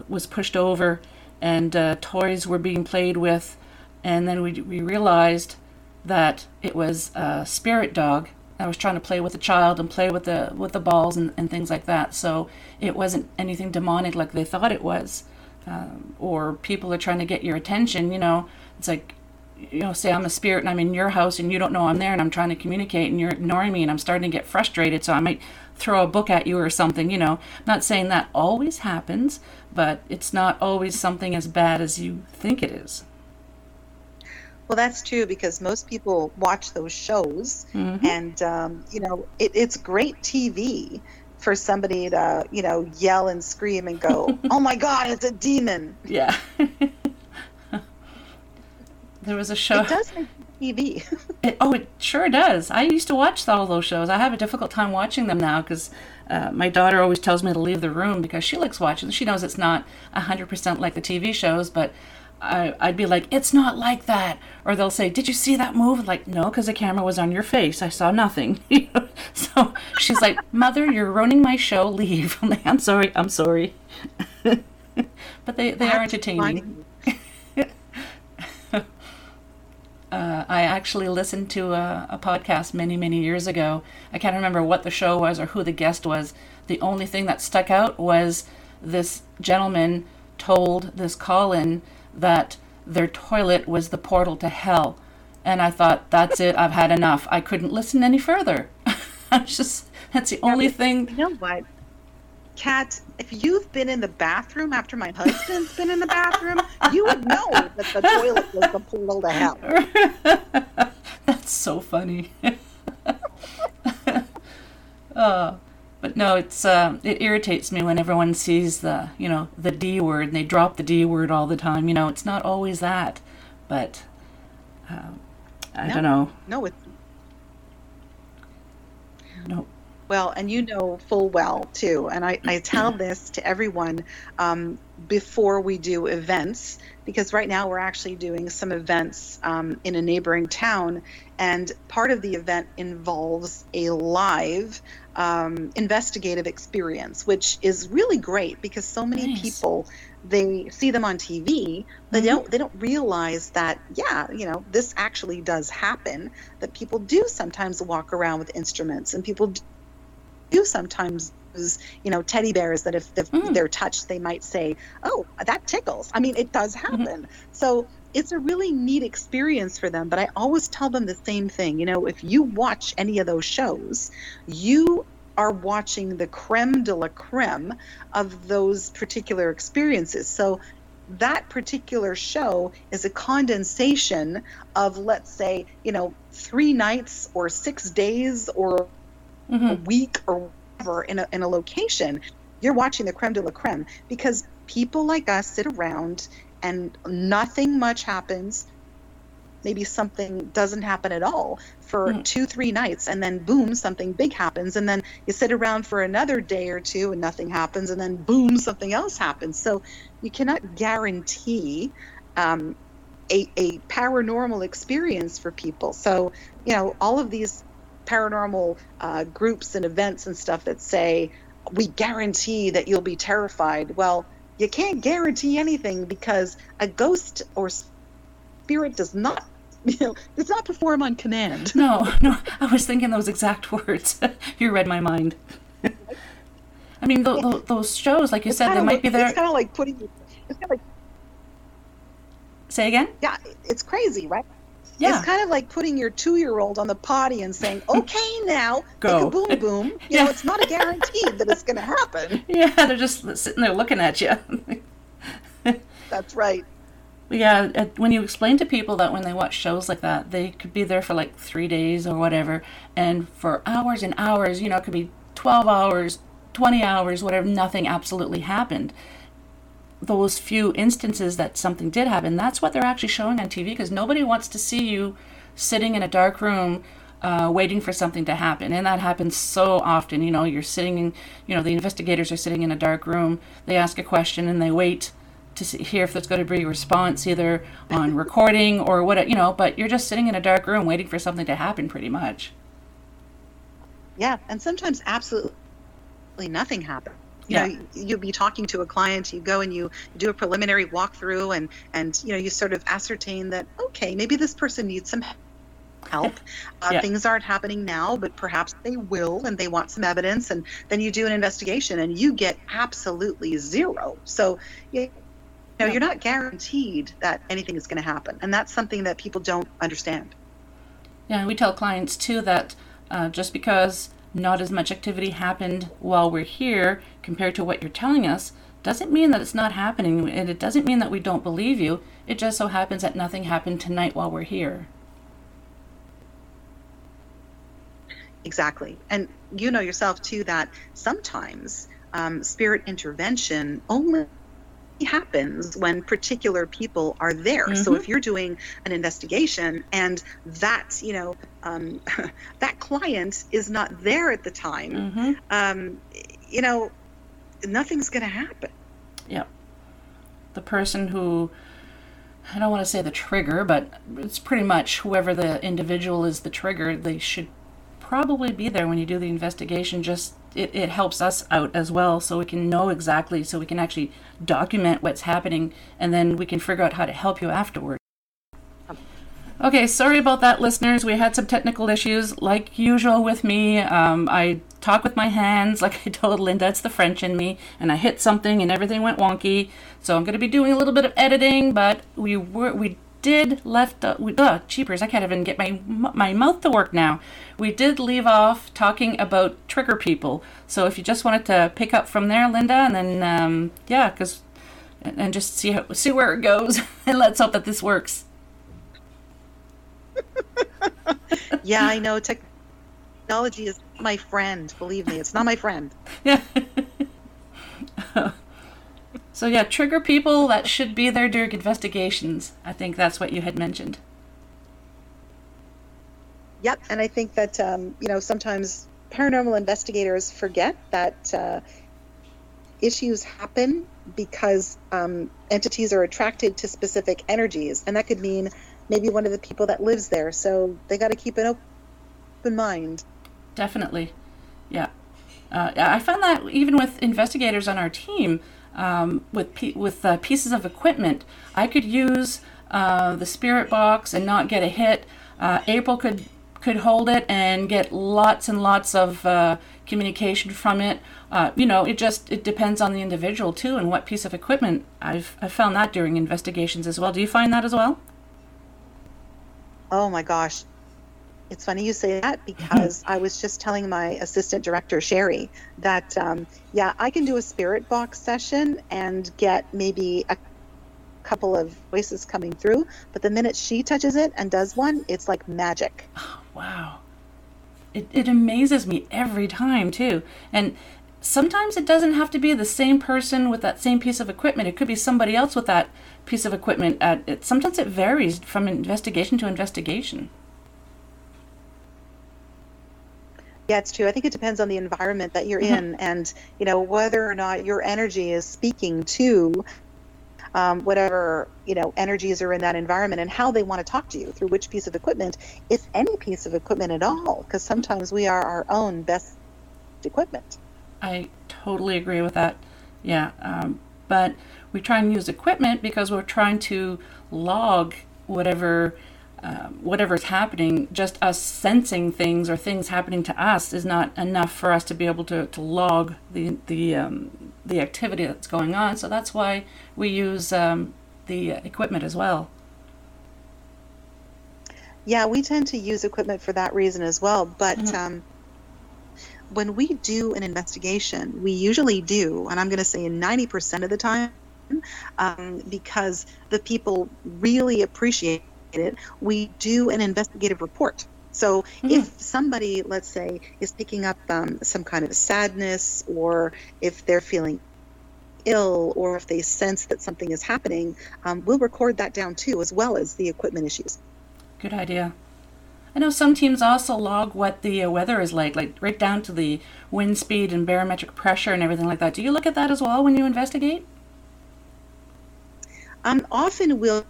was pushed over and uh, toys were being played with, and then we, we realized that it was a spirit dog I was trying to play with the child and play with the with the balls and, and things like that. So it wasn't anything demonic like they thought it was. Um, or people are trying to get your attention. You know, it's like you know, say I'm a spirit and I'm in your house and you don't know I'm there and I'm trying to communicate and you're ignoring me and I'm starting to get frustrated. So I might throw a book at you or something. You know, I'm not saying that always happens, but it's not always something as bad as you think it is. Well, that's true because most people watch those shows, Mhm. and um, you know it, it's great TV for somebody to you know yell and scream and go, "Oh my God, it's a demon!" Yeah. there was a show. It does make TV. It, oh, it sure does. I used to watch all those shows. I have a difficult time watching them now because uh, my daughter always tells me to leave the room because she likes watching. She knows it's not 100% like the TV shows, but I, I'd be like, it's not like that. Or they'll say, did you see that move? Like, no, because the camera was on your face. I saw nothing. so she's like, Mother, you're ruining my show. Leave. I'm like, I'm sorry. I'm sorry. but they, they are entertaining. funny. Uh, I actually listened to a, a podcast many, many years ago. I can't remember what the show was or who the guest was. The only thing that stuck out was this gentleman told this call in that their toilet was the portal to hell. And I thought, that's it, I've had enough. I couldn't listen any further. I just, that's the only thing. You know what, Kat? If you've been in the bathroom after my husband's been in the bathroom, you would know that the toilet was the portal to hell. That's so funny. uh, but no, it's uh, it irritates me when everyone sees the you know the D word and they drop the D word all the time. You know, it's not always that, but um, I No. don't know. No, it's No, Well, and you know full well too, and I, I tell this to everyone um, before we do events, because right now we're actually doing some events um, in a neighboring town, and part of the event involves a live um, investigative experience, which is really great because so many Nice. people they see them on TV, but they Mhm. don't they don't realize that yeah, you know, this actually does happen. That people do sometimes walk around with instruments, and people do sometimes use you know teddy bears that if, if Mm. they're touched they might say oh that tickles. I mean it does happen. So it's a really neat experience for them but i always tell them the same thing. You know if you watch any of those shows you are watching the creme de la creme of those particular experiences. So that particular show is a condensation of let's say you know three nights or six days or a Mhm. week or whatever in a, in a location, you're watching the creme de la creme because people like us sit around and nothing much happens. Maybe something doesn't happen at all for Mm. two, three nights, and then boom, something big happens. And then you sit around for another day or two and nothing happens, and then boom, something else happens. So you cannot guarantee um, a, a paranormal experience for people. So, you know, all of these paranormal uh, groups and events and stuff that say we guarantee that you'll be terrified. Well, you can't guarantee anything because a ghost or spirit does not, you know, does not perform on command. No, no, I was thinking those exact words. you read my mind. I mean, th- th- those shows, like you said, they might like- be there. It's kind of like putting. It's kind of like Say again? yeah, it's crazy, right? Yeah. It's kind of like putting your two-year-old on the potty and saying, "Okay, now Go." boom boom." You Yeah. know, it's not a guarantee that it's going to happen. Yeah, they're just sitting there looking at you. That's right. Yeah, uh, when you explain to people that when they watch shows like that, they could be there for like three days or whatever, and for hours and hours, you know, it could be 12 hours, 20 hours, whatever, nothing absolutely happened. Those few instances that something did happen, that's what they're actually showing on TV because nobody wants to see you sitting in a dark room uh, waiting for something to happen. And that happens so often. You know, you're sitting in, you know, the investigators are sitting in a dark room, they ask a question and they wait to see, hear if there's going to be a response either on recording or what, you know, but you're just sitting in a dark room waiting for something to happen pretty much. Yeah, and sometimes absolutely nothing happens. You Yeah. know, you'll be talking to a client, you go and you do a preliminary walkthrough and and you know, you sort of ascertain that okay, maybe this person needs some help. Uh, Yeah. Things aren't happening now, but perhaps they will, and they want some evidence. And then you do an investigation, and you get absolutely zero. So, you know, Yeah. you're not guaranteed that anything is going to happen, and that's something that people don't understand. Yeah, and we tell clients too that uh, just because not as much activity happened while we're here compared to what you're telling us doesn't mean that it's not happening, and it doesn't mean that we don't believe you. It just so happens that nothing happened tonight while we're here. Exactly. And you know yourself too that sometimes um, spirit intervention only happens when particular people are there. So Mhm. if you're doing an investigation and that, you know, um, that client is not there at the time, Mm-hmm. um, you know, nothing's going to happen. Yep. The person who, I don't want to say the trigger, but it's pretty much whoever the individual is the trigger, they should probably be there when you do the investigation. Just it, it helps us out as well so we can know exactly, so we can actually document what's happening and then we can figure out how to help you afterward. Okay, sorry about that, listeners. We had some technical issues, like usual with me. Um, I talk with my hands, like I told Linda, it's the French in me, and I hit something and everything went wonky. So I'm going to be doing a little bit of editing, but we were we did left the we, uh, cheapers. I can't even get my my mouth to work now. We did leave off talking about trigger people. So if you just wanted to pick up from there, Linda, and then um, yeah, because and and just see how see where it goes, and let's hope that this works. Yeah, I know technology is my friend. Believe me, it's not my friend. Yeah. So yeah, trigger people that should be there during investigations. I think that's what you had mentioned. Yep, and I think that um, you know sometimes paranormal investigators forget that uh, issues happen because um, entities are attracted to specific energies, and that could mean maybe one of the people that lives there. So they got to keep an open mind. Definitely, yeah. Uh, I found that even with investigators on our team, um, with with uh, pieces of equipment, I could use uh, the spirit box and not get a hit. Uh, April could could hold it and get lots and lots of uh, communication from it. Uh, you know, it just it depends on the individual too and what piece of equipment. I've I found that during investigations as well. Do you find that as well? Oh my gosh. It's funny you say that because I was just telling my assistant director, Sherry, that, um, yeah, I can do a spirit box session and get maybe a couple of voices coming through. But the minute she touches it and does one, it's like magic. Wow. It, it amazes me every time, too. And sometimes it doesn't have to be the same person with that same piece of equipment. It could be somebody else with that piece of equipment. At it, sometimes it varies from investigation to investigation. It's true. I think it depends on the environment that you're in and, you know, whether or not your energy is speaking to um, whatever, you know, energies are in that environment and how they want to talk to you through which piece of equipment, if any piece of equipment at all, because sometimes we are our own best equipment. I totally agree with that. Yeah. Um, but we try and use equipment because we're trying to log whatever uh, whatever's happening. Just us sensing things or things happening to us is not enough for us to be able to, to log the the um, the activity that's going on. So that's why we use um, the equipment as well. Yeah, we tend to use equipment for that reason as well. But Mhm. um, when we do an investigation, we usually do, and I'm going to say 90% of the time, um, because the people really appreciate it, we do an investigative report. So if somebody, let's say, is picking up um, some kind of sadness, or if they're feeling ill, or if they sense that something is happening, um, we'll record that down too, as well as the equipment issues. Good idea. I know some teams also log what the uh, weather is like, like right down to the wind speed and barometric pressure and everything like that. Do you look at that as well when you investigate? Um, often we'll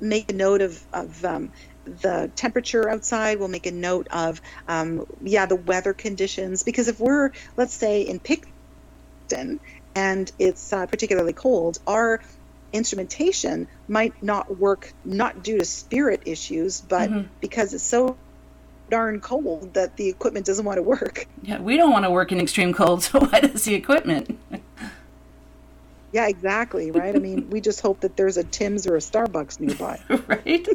make a note of, of um, the temperature outside. We'll make a note of, um, yeah, the weather conditions. Because if we're, let's say, in Picton and it's uh, particularly cold, our instrumentation might not work not due to spirit issues but Mhm. because it's so darn cold that the equipment doesn't want to work Yeah, we don't want to work in extreme cold, so why does the equipment? Yeah exactly right i mean we just hope that there's a tim's or a starbucks nearby right?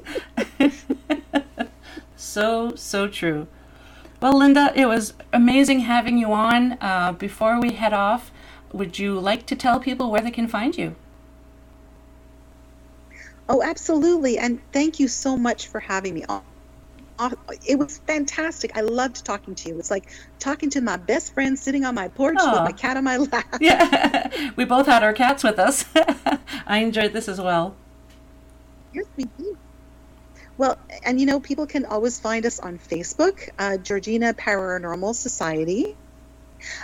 so, so true. Well, Linda, it was amazing having you on. Uh, before we head off, would you like to tell people where they can find you? Oh, absolutely. And thank you so much for having me on. It was fantastic. I loved talking to you. It's like talking to my best friend sitting on my porch with my cat on my lap. Yeah, we both had our cats with us. I enjoyed this as well. Yes, we do. Well, and you know, people can always find us on Facebook, uh, Georgina Paranormal Society.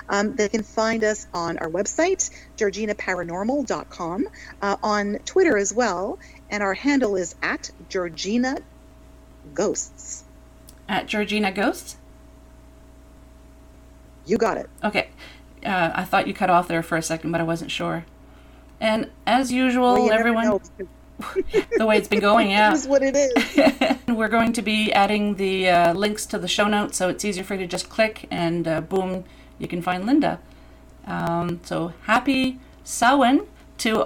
Um, they can find us on our website, georginaparanormal.com, uh, on Twitter as well, and our handle is at Georgina Ghosts. At Georgina Ghosts? You got it. Okay. Uh, I thought you cut off there for a second, but I wasn't sure. And as usual, Well, everyone, the way it's been going, yeah. It is what it is. We're going to be adding the uh, links to the show notes so it's easier for you to just click and uh, boom, you can find Linda. Um, so happy Samhain to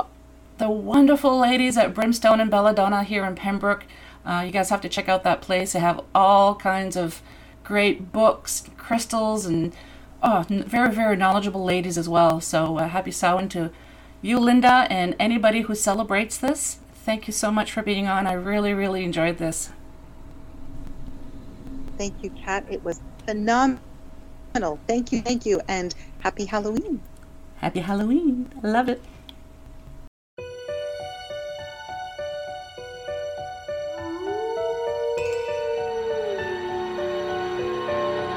the wonderful ladies at Brimstone and Belladonna here in Pembroke. Uh, you guys have to check out that place. They have all kinds of great books, crystals, and oh, very, very knowledgeable ladies as well. So uh, happy Samhain to you, Linda, and anybody who celebrates this. Thank you so much for being on. I really, really enjoyed this. Thank you, Kat. It was phenomenal. Thank you, thank you, and happy Halloween. Happy Halloween. I love it.